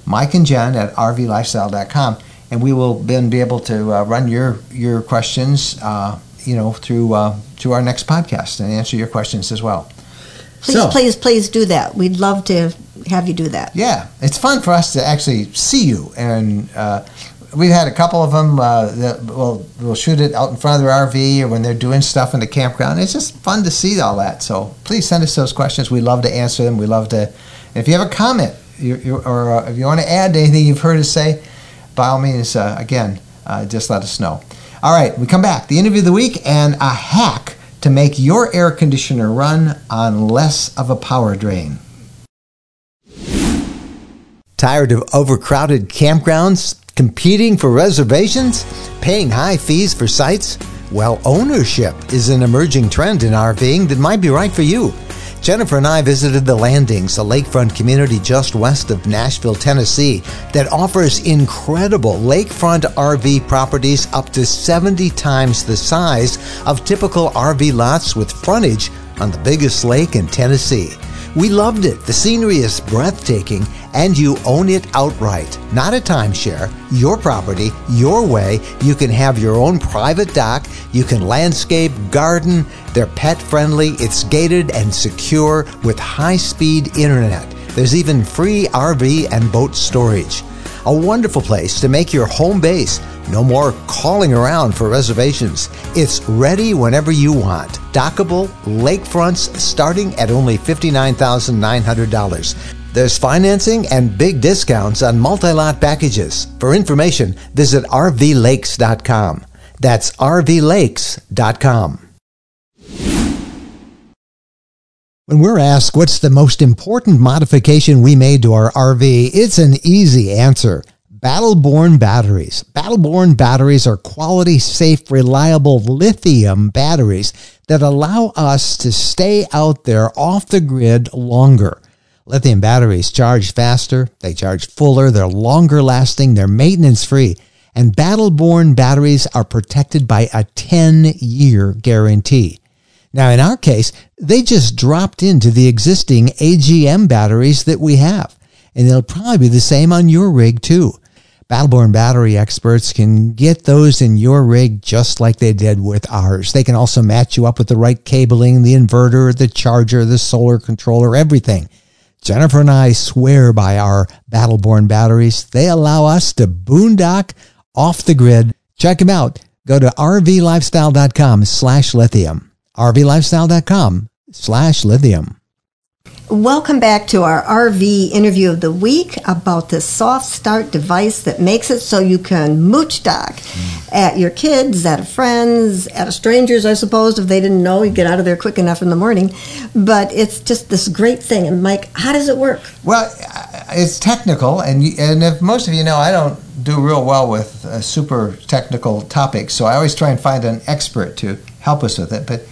Mike and Jen at rvlifestyle.com, and we will then be able to uh, run your your questions, uh, you know, through uh, through our next podcast and answer your questions as well. Please, so, please, please do that. We'd love to have you do that. Yeah, it's fun for us to actually see you, and uh, we've had a couple of them uh, that will will shoot it out in front of their RV or when they're doing stuff in the campground. It's just fun to see all that. So please send us those questions. We love to answer them. We love to. If you have a comment you, you, or uh, if you want to add anything you've heard us say, by all means, uh, again, uh, just let us know. All right, we come back. The interview of the week and a hack to make your air conditioner run on less of a power drain. Tired of overcrowded campgrounds, competing for reservations, paying high fees for sites? Well, ownership is an emerging trend in RVing that might be right for you. Jennifer and I visited the Landings, a lakefront community just west of Nashville, Tennessee, that offers incredible lakefront RV properties up to 70 times the size of typical RV lots with frontage on the biggest lake in Tennessee. We loved it. The scenery is breathtaking, and you own it outright. Not a timeshare, your property, your way. You can have your own private dock, you can landscape, garden. They're pet friendly, it's gated and secure with high speed internet. There's even free RV and boat storage. A wonderful place to make your home base. No more calling around for reservations. It's ready whenever you want. Dockable lakefronts starting at only $59,900. There's financing and big discounts on multi lot packages. For information, visit rvlakes.com. That's rvlakes.com. When we're asked what's the most important modification we made to our RV, it's an easy answer. Battleborn batteries. Battleborn batteries are quality, safe, reliable lithium batteries that allow us to stay out there off the grid longer. Lithium batteries charge faster, they charge fuller, they're longer lasting, they're maintenance free, and Battle-Born batteries are protected by a 10 year guarantee. Now, in our case, they just dropped into the existing AGM batteries that we have, and they'll probably be the same on your rig too. Battle-Born battery experts can get those in your rig just like they did with ours. They can also match you up with the right cabling, the inverter, the charger, the solar controller, everything. Jennifer and I swear by our Battle-Born batteries. They allow us to boondock off the grid. Check them out. Go to rvlifestyle.com slash lithium. rvlifestyle.com slash lithium. Welcome back to our RV interview of the week about the soft start device that makes it so you can mooch dock at your kids, at friends, at strangers, I suppose, if they didn't know, you get out of there quick enough in the morning. But it's just this great thing. And Mike, how does it work? Well, uh, it's technical, and you- and if most of you know, I don't do real well with uh, super technical topics, so I always try and find an expert to help us with it. But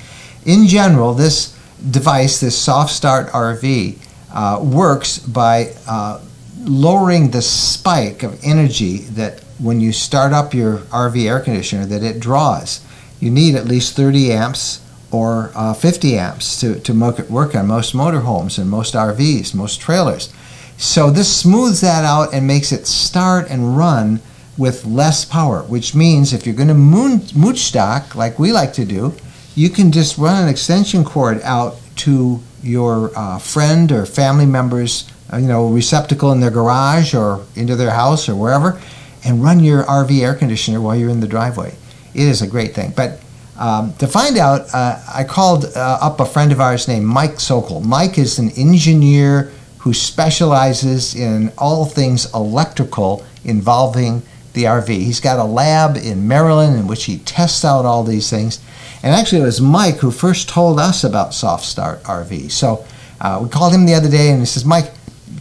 in general, this device, this soft start RV, uh, works by uh, lowering the spike of energy that when you start up your RV air conditioner that it draws. You need at least 30 amps or uh, 50 amps to, to work on most motorhomes and most RVs, most trailers. So this smooths that out and makes it start and run with less power, which means if you're going to moon, mooch dock like we like to do, you can just run an extension cord out to your uh, friend or family member's uh, you know receptacle in their garage or into their house or wherever, and run your RV air conditioner while you're in the driveway. It is a great thing. But um, to find out, uh, I called uh, up a friend of ours named Mike Sokol. Mike is an engineer who specializes in all things electrical involving the RV. He's got a lab in Maryland in which he tests out all these things. And actually, it was Mike who first told us about Soft Start RV. So uh, we called him the other day and he says, Mike,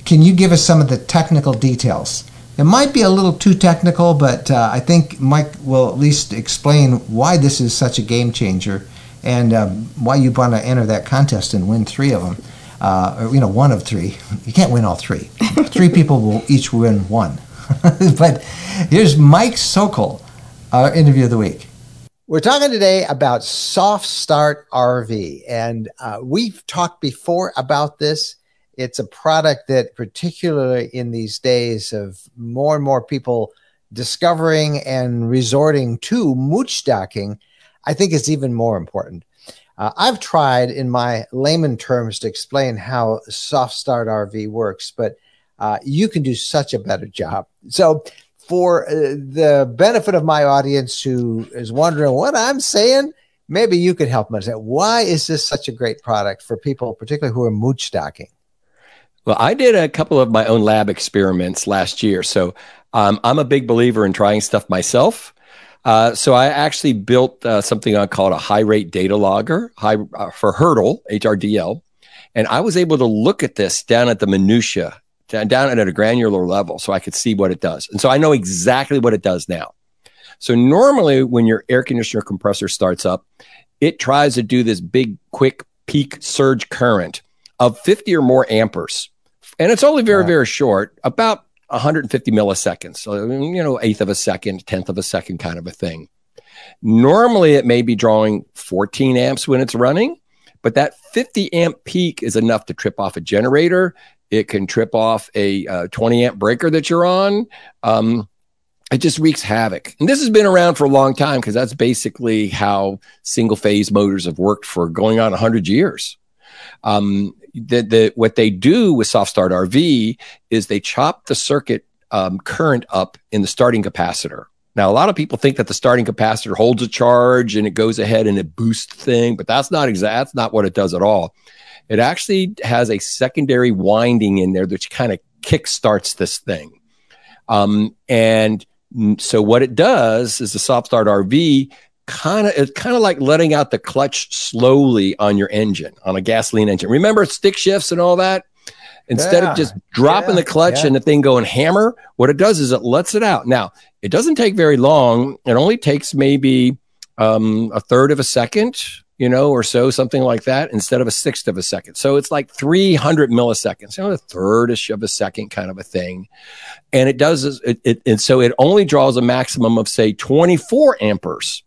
can you give us some of the technical details? It might be a little too technical, but uh, I think Mike will at least explain why this is such a game changer and um, why you want to enter that contest and win three of them. Uh, or, you know, one of three. You can't win all three. three people will each win one. but here's Mike Sokol, our interview of the week. We're talking today about Soft Start RV, and uh, we've talked before about this. It's a product that, particularly in these days of more and more people discovering and resorting to mooch docking, I think is even more important. Uh, I've tried, in my layman terms, to explain how Soft Start RV works, but uh, you can do such a better job. So, for uh, the benefit of my audience who is wondering what I'm saying, maybe you could help them understand why is this such a great product for people, particularly who are mooch docking. Well, I did a couple of my own lab experiments last year, so um, I'm a big believer in trying stuff myself. Uh, so I actually built uh, something I called a high rate data logger high, uh, for Hurdle HRDL, and I was able to look at this down at the minutia down at a granular level so I could see what it does. And so I know exactly what it does now. So normally when your air conditioner compressor starts up, it tries to do this big, quick peak surge current of 50 or more amperes. And it's only very, very short, about 150 milliseconds. So, you know, eighth of a second, tenth of a second kind of a thing. Normally it may be drawing 14 amps when it's running, but that 50 amp peak is enough to trip off a generator it can trip off a uh, 20 amp breaker that you're on. Um, it just wreaks havoc. And this has been around for a long time because that's basically how single phase motors have worked for going on 100 years. Um, the, the, what they do with Soft Start RV is they chop the circuit um, current up in the starting capacitor. Now, a lot of people think that the starting capacitor holds a charge and it goes ahead and it boosts thing, but that's not exact. That's not what it does at all. It actually has a secondary winding in there that kind of kickstarts this thing. Um, and so what it does is the soft start RV kind of it's kind of like letting out the clutch slowly on your engine on a gasoline engine. Remember stick shifts and all that? Instead yeah, of just dropping yeah, the clutch yeah. and the thing going hammer, what it does is it lets it out. Now, it doesn't take very long. It only takes maybe um, a third of a second you know, or so, something like that, instead of a sixth of a second. So it's like 300 milliseconds, you know, a thirdish of a second kind of a thing. And it does, it, it, and so it only draws a maximum of, say, 24 amperes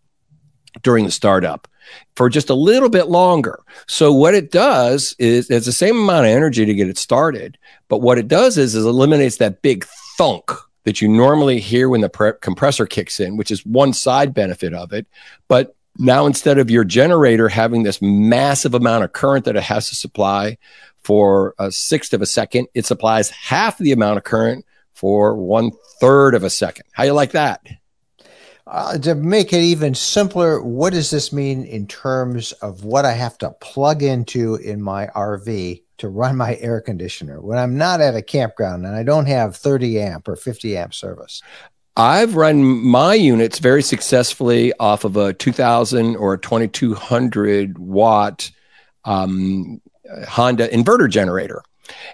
during the startup for just a little bit longer. So what it does is it's the same amount of energy to get it started, but what it does is, is eliminates that big thunk that you normally hear when the pre- compressor kicks in, which is one side benefit of it. But now instead of your generator having this massive amount of current that it has to supply for a sixth of a second, it supplies half the amount of current for one third of a second. How do you like that? Uh, to make it even simpler, what does this mean in terms of what I have to plug into in my RV to run my air conditioner when I'm not at a campground and I don't have 30 amp or 50 amp service? I've run my units very successfully off of a 2000 or a 2200 watt um, Honda inverter generator.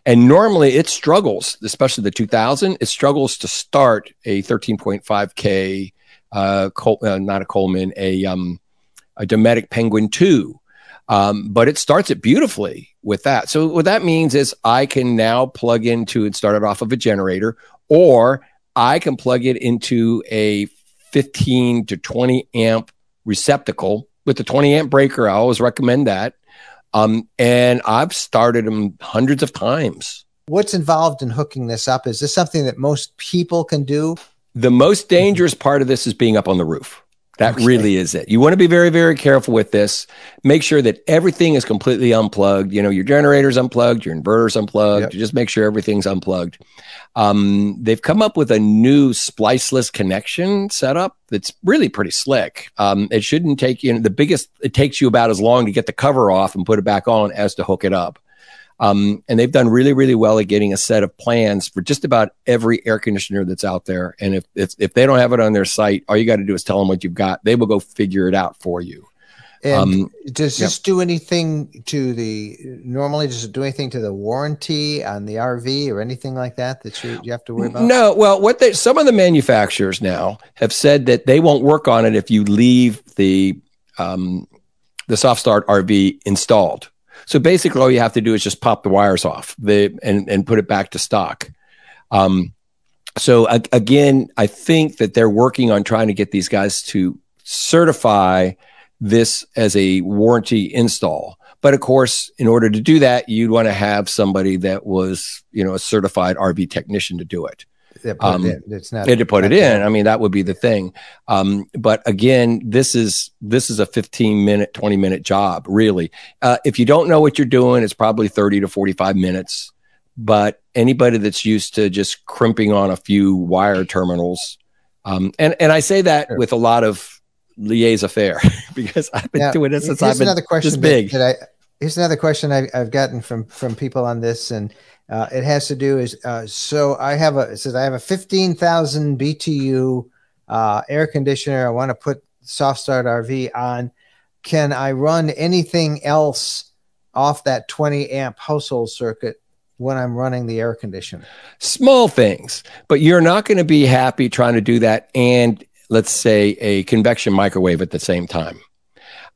And normally it struggles, especially the 2000, it struggles to start a 13.5K, uh, Col- uh, not a Coleman, a, um, a Dometic Penguin 2. Um, but it starts it beautifully with that. So what that means is I can now plug into and start it off of a generator, or I can plug it into a 15 to 20 amp receptacle with the 20 amp breaker. I always recommend that. Um, and I've started them hundreds of times. What's involved in hooking this up? Is this something that most people can do? The most dangerous part of this is being up on the roof. That okay. really is it. You want to be very, very careful with this. Make sure that everything is completely unplugged. You know, your generator's unplugged, your inverter's unplugged. Yep. Just make sure everything's unplugged. Um, they've come up with a new spliceless connection setup that's really pretty slick. Um, it shouldn't take you, the biggest, it takes you about as long to get the cover off and put it back on as to hook it up. Um, and they've done really, really well at getting a set of plans for just about every air conditioner that's out there. And if if, if they don't have it on their site, all you got to do is tell them what you've got. They will go figure it out for you. And um, does this do anything to the normally does it do anything to the warranty on the RV or anything like that that you, you have to worry about? No, well, what they some of the manufacturers now have said that they won't work on it if you leave the um, the soft start RV installed. So basically, all you have to do is just pop the wires off the and and put it back to stock. Um, so again, I think that they're working on trying to get these guys to certify this as a warranty install. But of course, in order to do that, you'd want to have somebody that was, you know, a certified RV technician to do it. Um, it it's not to put it in. I mean, that would be the thing. Um, but again, this is this is a 15 minute, 20 minute job, really. Uh, if you don't know what you're doing, it's probably 30 to 45 minutes. But anybody that's used to just crimping on a few wire terminals, um, and and I say that sure. with a lot of liaison affair because I've been now, doing this since I've been another question this big. That, that I, here's another question I, I, have gotten from from people on this, and uh, it has to do is uh, so I have a it says I have a fifteen thousand BTU uh, air conditioner. I want to put soft start RV on. Can I run anything else off that twenty amp household circuit when I'm running the air conditioner? Small things, but you're not going to be happy trying to do that and let's say a convection microwave at the same time.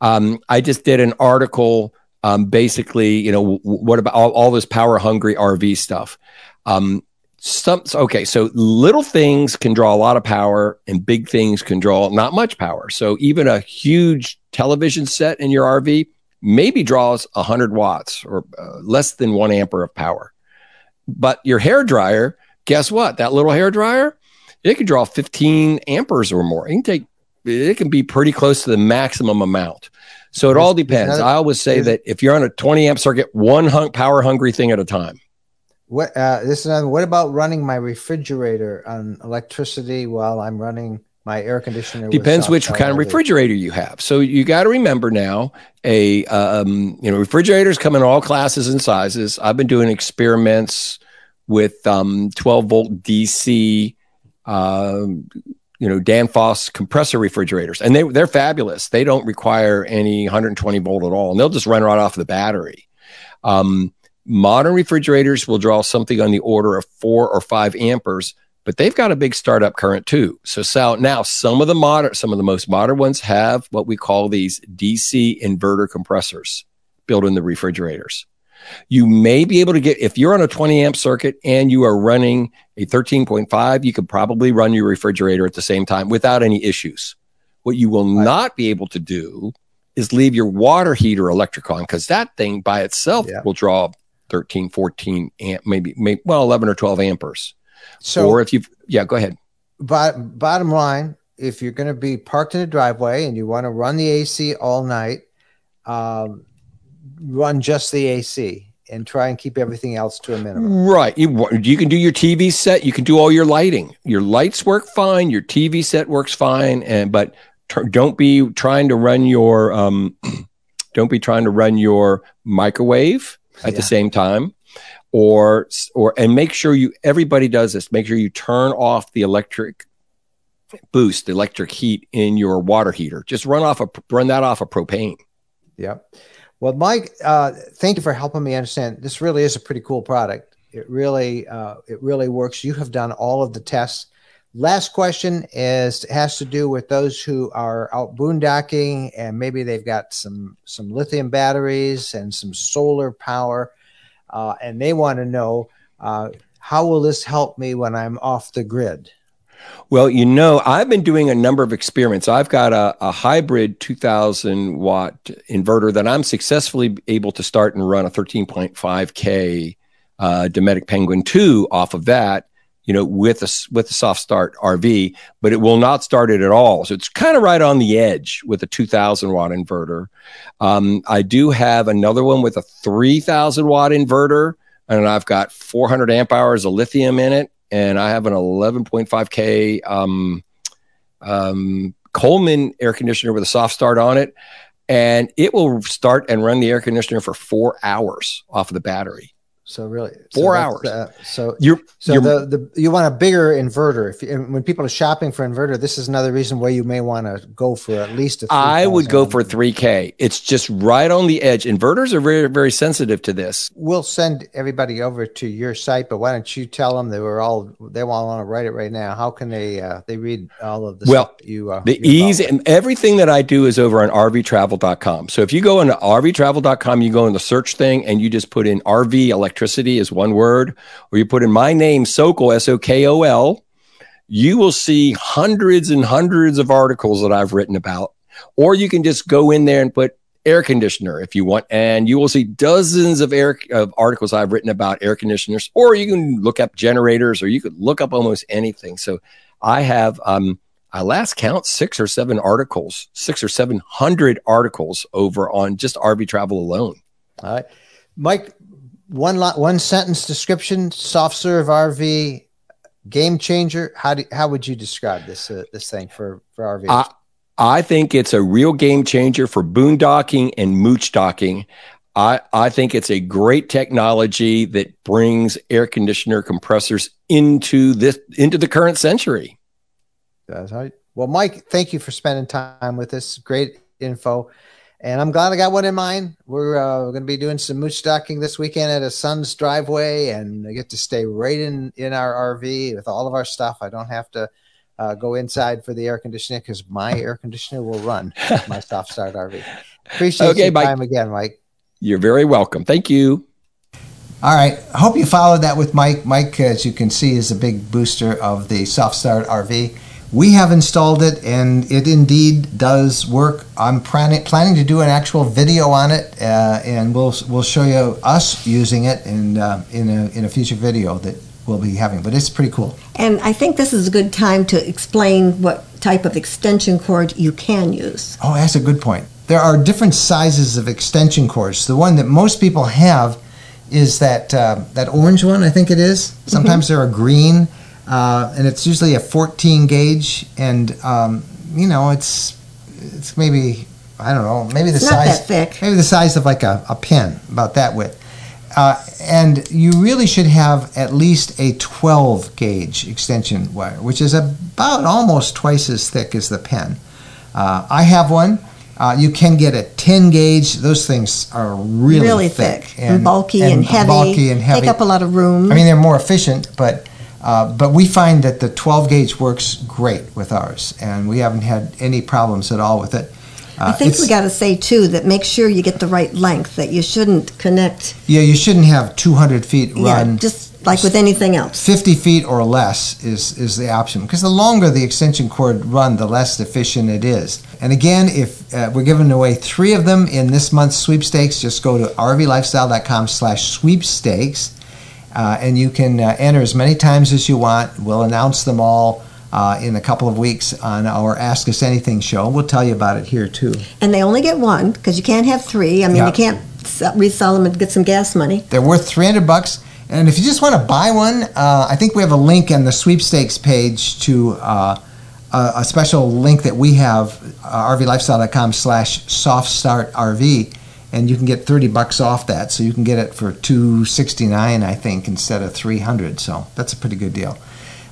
Um, I just did an article um, basically, you know, what about all, all, this power hungry RV stuff? Um, some okay, so little things can draw a lot of power, and big things can draw not much power. So even a huge television set in your RV maybe draws 100 watts or uh, less than one ampere of power. But your hair dryer, guess what? That little hair dryer, it can draw 15 amperes or more. It can take, it can be pretty close to the maximum amount. So it all depends. I always say that if you're on a 20 amp circuit, one hung, power hungry thing at a time. What uh, this is another, what about running my refrigerator on electricity while I'm running my air conditioner? Depends which kind of refrigerator you have. So you got to remember now, a um, you know refrigerators come in all classes and sizes. I've been doing experiments with um, 12 volt DC. Uh, you know Danfoss compressor refrigerators, and they they're fabulous. They don't require any 120 volt at all, and they'll just run right off the battery. Um, modern refrigerators will draw something on the order of four or five amperes, but they've got a big startup current too. So, so now some of the modern, some of the most modern ones have what we call these DC inverter compressors built in the refrigerators. You may be able to get, if you're on a 20 amp circuit and you are running a 13.5, you could probably run your refrigerator at the same time without any issues. What you will right. not be able to do is leave your water heater electric on because that thing by itself yeah. will draw 13, 14 amp, maybe, maybe, well, 11 or 12 amperes. So, or if you've, yeah, go ahead. But bottom line, if you're going to be parked in a driveway and you want to run the AC all night, um, run just the AC and try and keep everything else to a minimum. Right. You, you can do your TV set. You can do all your lighting. Your lights work fine. Your TV set works fine. And but t- don't be trying to run your um, don't be trying to run your microwave at yeah. the same time, or or and make sure you everybody does this. Make sure you turn off the electric boost, the electric heat in your water heater. Just run off a run that off a of propane. Yep. Well, Mike, uh, thank you for helping me understand. This really is a pretty cool product. It really, uh, it really works. You have done all of the tests. Last question is has to do with those who are out boondocking and maybe they've got some some lithium batteries and some solar power, uh, and they want to know uh, how will this help me when I'm off the grid. Well, you know, I've been doing a number of experiments. I've got a, a, hybrid 2000 watt inverter that I'm successfully able to start and run a 13.5K uh, Dometic Penguin 2 off of that, you know, with a, with a soft start RV, but it will not start it at all. So it's kind of right on the edge with a 2000 watt inverter. Um, I do have another one with a 3000 watt inverter, and I've got 400 amp hours of lithium in it and I have an 11.5K um, um, Coleman air conditioner with a soft start on it. And it will start and run the air conditioner for four hours off of the battery. So really, four so hours. Uh, so you're, so you're, the, the you want a bigger inverter. If you, when people are shopping for inverter, this is another reason why you may want to go for at least a. I would go for three K. It's just right on the edge. Inverters are very very sensitive to this. We'll send everybody over to your site, but why don't you tell them they were all they want to write it right now? How can they uh, they read all of this? well you uh, the easy and everything that I do is over on rvtravel.com. So if you go into rvtravel.com, you go in the search thing and you just put in RV electricity electricity is one word, or you put in my name, Sokol, S O K O L, you will see hundreds and hundreds of articles that I've written about. Or you can just go in there and put air conditioner if you want, and you will see dozens of air of articles I've written about air conditioners. Or you can look up generators, or you could look up almost anything. So I have, um, I last count six or seven articles, six or seven hundred articles over on just RV travel alone. All right, Mike one lot, one sentence description: soft serve RV, game changer. How do how would you describe this uh, this thing for for RV? I, I think it's a real game changer for boondocking and mooch docking. I, I think it's a great technology that brings air conditioner compressors into this into the current century. That's right. Well, Mike, thank you for spending time with us. Great info. And I'm glad I got one in mind. We're, uh, going to be doing some moose docking this weekend at a son's driveway, and I get to stay right in in our RV with all of our stuff. I don't have to uh, go inside for the air conditioning because my air conditioner will run my soft start RV. Appreciate okay, your Mike. time again, Mike. You're very welcome. Thank you. All right. I hope you followed that with Mike. Mike, as you can see, is a big booster of the soft start RV. We have installed it and it indeed does work. I'm planning, planning to do an actual video on it uh, and we'll, we'll show you us using it in, uh, in, a, in a future video that we'll be having. But it's pretty cool. And I think this is a good time to explain what type of extension cord you can use. Oh, that's a good point. There are different sizes of extension cords. The one that most people have is that uh, that orange one, I think it is. Sometimes mm-hmm. they're green uh, and it's usually a 14 gauge, and um, you know it's it's maybe I don't know maybe the it's size maybe the size of like a, a pen about that width. Uh, and you really should have at least a 12 gauge extension wire, which is about almost twice as thick as the pen. Uh, I have one. Uh, you can get a 10 gauge. Those things are really, really thick, thick and, and, bulky and, and, heavy. Bulky and heavy. Take up a lot of room. I mean, they're more efficient, but Uh, but we find that the 12 gauge works great with ours, and we haven't had any problems at all with it. I Uh, think it's- we got to say too that make sure you get the right length. That you shouldn't connect. yeah, you shouldn't have 200 feet run. Yeah, just like with anything else. 50 feet or less is, is the option because the longer the extension cord run, the less efficient it is. And again, if uh, we're giving away three of them in this month's sweepstakes, just go to rvlifestyle.com slash sweepstakes uh, and you can uh, enter as many times as you want. We'll announce them all uh, in a couple of weeks on our Ask Us Anything show. We'll tell you about it here too. And they only get one because you can't have three. I mean, Yeah. you can't resell them and get some gas money. They're worth 300 bucks. And if you just want to buy one, uh, I think we have a link on the sweepstakes page to uh, a, a special link that we have, uh, rvlifestyle.com slash softstartrv, and you can get 30 bucks off that. So you can get it for 269 I think, instead of 300 So that's a pretty good deal.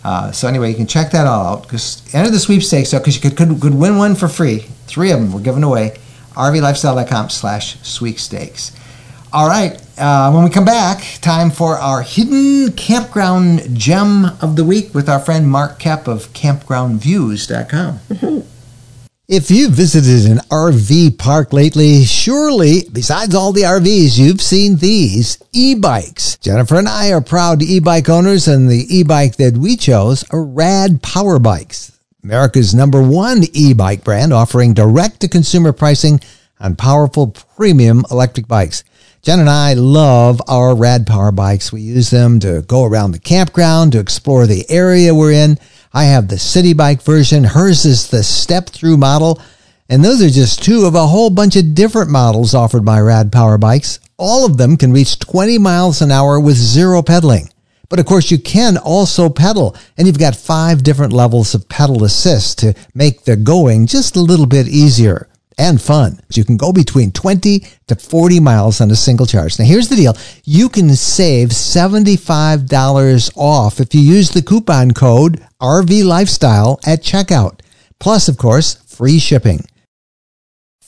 Uh, so anyway, you can check that all out. Just enter the sweepstakes because you could, could, could win one for free. Three of them we're giving away. rvlifestyle.com slash sweepstakes. All right. Uh, when we come back, time for our hidden campground gem of the week with our friend Mark Koep of campgroundviews.com. If you've visited an RV park lately, surely, besides all the RVs, you've seen these e-bikes. Jennifer and I are proud e-bike owners, and the e-bike that we chose are Rad Power Bikes, America's number one e-bike brand offering direct-to-consumer pricing on powerful premium electric bikes. Jen and I love our Rad Power bikes. We use them to go around the campground, to explore the area we're in. I have the city bike version. Hers is the step through model. And those are just two of a whole bunch of different models offered by Rad Power bikes. All of them can reach 20 miles an hour with zero pedaling. But of course, you can also pedal, and you've got five different levels of pedal assist to make the going just a little bit easier and fun. You can go between 20 to 40 miles on a single charge. Now, here's the deal you can save $75 off if you use the coupon code RV Lifestyle at checkout. Plus, of course, free shipping.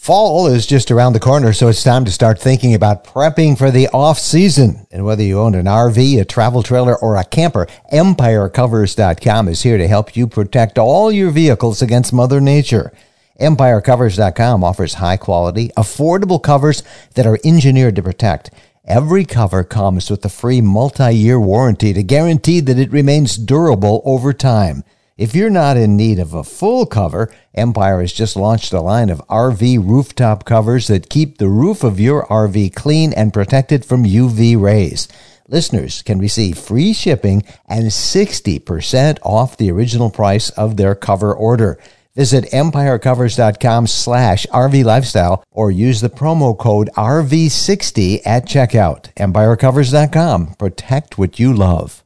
Fall is just around the corner, so it's time to start thinking about prepping for the off season. And whether you own an RV, a travel trailer, or a camper, EmpireCovers.com is here to help you protect all your vehicles against Mother Nature. EmpireCovers.com offers high quality, affordable covers that are engineered to protect. Every cover comes with a free multi year warranty to guarantee that it remains durable over time. If you're not in need of a full cover, Empire has just launched a line of RV rooftop covers that keep the roof of your RV clean and protected from UV rays. Listeners can receive free shipping and 60% off the original price of their cover order. Visit empirecovers.com slash RV lifestyle or use the promo code RV60 at checkout. Empirecovers.com. Protect what you love.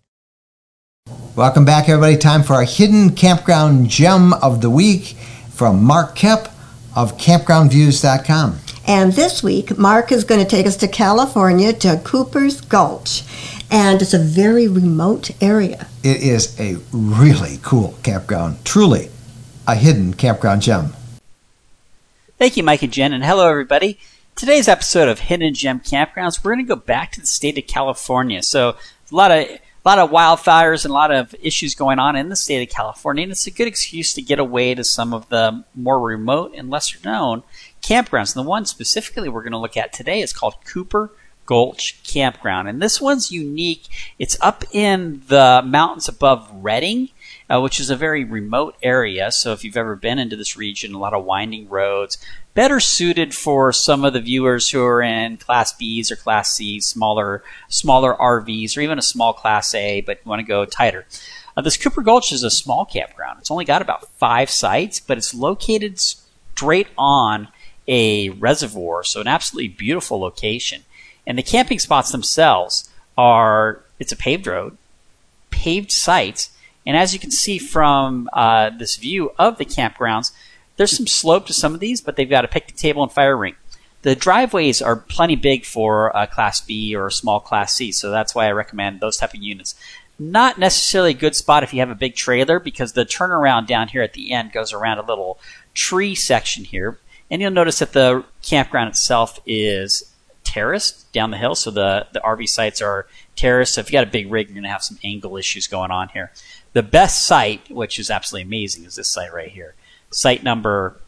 Welcome back, everybody. Time for our hidden campground gem of the week from Mark Koep of campgroundviews.com. And this week, Mark is going to take us to California to Cooper's Gulch. And it's a very remote area. It is a really cool campground, truly a hidden campground gem. Thank you, Mike and Jen, and hello, everybody. Today's episode of Hidden Gem Campgrounds, we're going to go back to the state of California. So, a lot of a lot of wildfires and a lot of issues going on in the state of California, and it's a good excuse to get away to some of the more remote and lesser known campgrounds. And the one specifically we're going to look at today is called Cooper Gulch Campground, and this one's unique. It's up in the mountains above Redding. Uh, which is a very remote area. So if you've ever been into this region, a lot of winding roads, better suited for some of the viewers who are in Class Bs or Class Cs, smaller smaller RVs, or even a small Class A, but want to go tighter. Uh, this Cooper Gulch is a small campground. It's only got about five sites, but it's located straight on a reservoir, so an absolutely beautiful location. And the camping spots themselves are it's a paved road, paved sites and as you can see from uh, this view of the campgrounds, there's some slope to some of these, but they've got a picnic table and fire ring. The driveways are plenty big for a Class B or a small Class C, so that's why I recommend those type of units. Not necessarily a good spot if you have a big trailer because the turnaround down here at the end goes around a little tree section here. And you'll notice that the campground itself is terraced down the hill, so the the RV sites are terraced. So if you got a big rig, you're going to have some angle issues going on here. The best site, which is absolutely amazing, is this site right here. Site number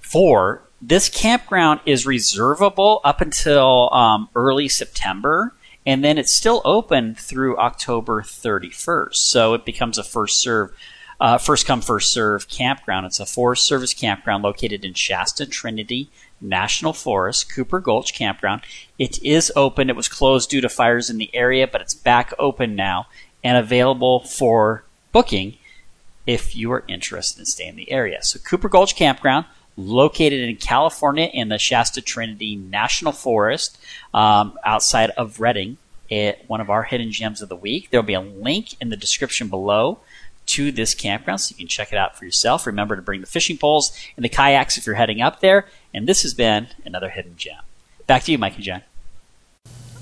four. This campground is reservable up until um, early September, and then it's still open through October 31st. So it becomes a first serve, uh, first come first serve campground. It's a Forest Service campground located in Shasta Trinity National Forest, Cooper Gulch Campground. It is open. It was closed due to fires in the area, but it's back open now and available for booking if you are interested in staying in the area. So Cooper Gulch Campground, located in California in the Shasta Trinity National Forest, um, outside of Redding. It, one of our hidden gems of the week. There'll be a link in the description below to this campground so you can check it out for yourself. Remember to bring the fishing poles and the kayaks if you're heading up there. And this has been another hidden gem. Back to you, Mike and Jen.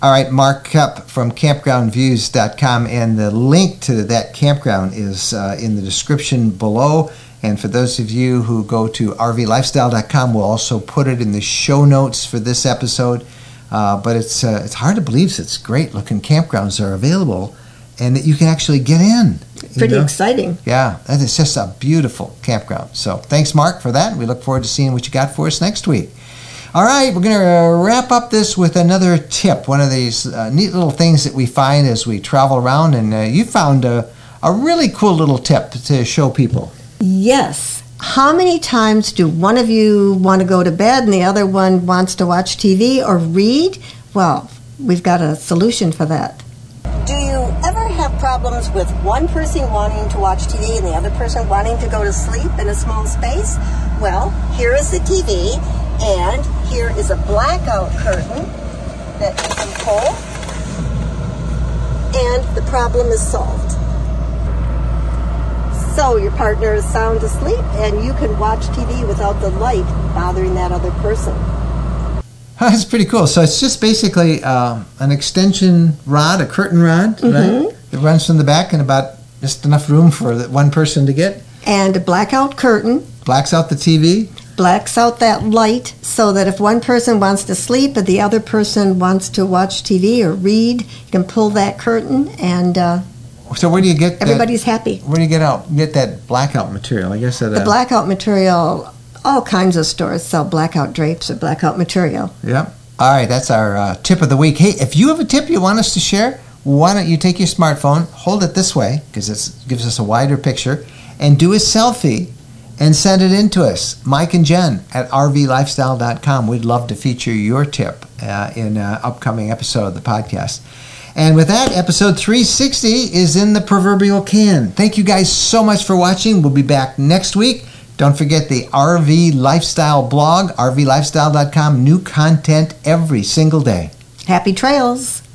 All right, Mark Koep from campgroundviews.com, and the link to that campground is uh, in the description below. And for those of you who go to rvlifestyle.com, we'll also put it in the show notes for this episode. Uh, but it's uh, it's hard to believe such great looking campgrounds are available, and that you can actually get in. Pretty know? exciting. Yeah, that is just a beautiful campground. So thanks, Mark, for that. We look forward to seeing what you got for us next week. All right, we're going to wrap up this with another tip. One of these uh, neat little things that we find as we travel around, and uh, you found a, a really cool little tip to show people. Yes. How many times do one of you want to go to bed and the other one wants to watch TV or read? Well, we've got a solution for that. Do you ever have problems with one person wanting to watch TV and the other person wanting to go to sleep in a small space? Well, here is the TV, and here is a blackout curtain that you can pull, and the problem is solved. So your partner is sound asleep, and you can watch TV without the light bothering that other person. That's pretty cool. So it's just basically uh, an extension rod, a curtain rod, Mhm. right? That runs from the back and about just enough room for one person to get. And a blackout curtain Blacks out the TV. Blacks out that light so that if one person wants to sleep and the other person wants to watch TV or read, you can pull that curtain and uh, So where do you get that? everybody's happy. Where do you get out get that blackout material? I guess at The blackout material, all kinds of stores sell blackout drapes or blackout material. Yep. All right, that's our uh, tip of the week. Hey, if you have a tip you want us to share, why don't you take your smartphone, hold it this way because it gives us a wider picture, and do a selfie and send it in to us, Mike and Jen at rvlifestyle.com. We'd love to feature your tip uh, in an upcoming episode of the podcast. And with that, episode 360 is in the proverbial can. Thank you guys so much for watching. We'll be back next week. Don't forget the RV Lifestyle blog, rvlifestyle.com. New content every single day. Happy trails!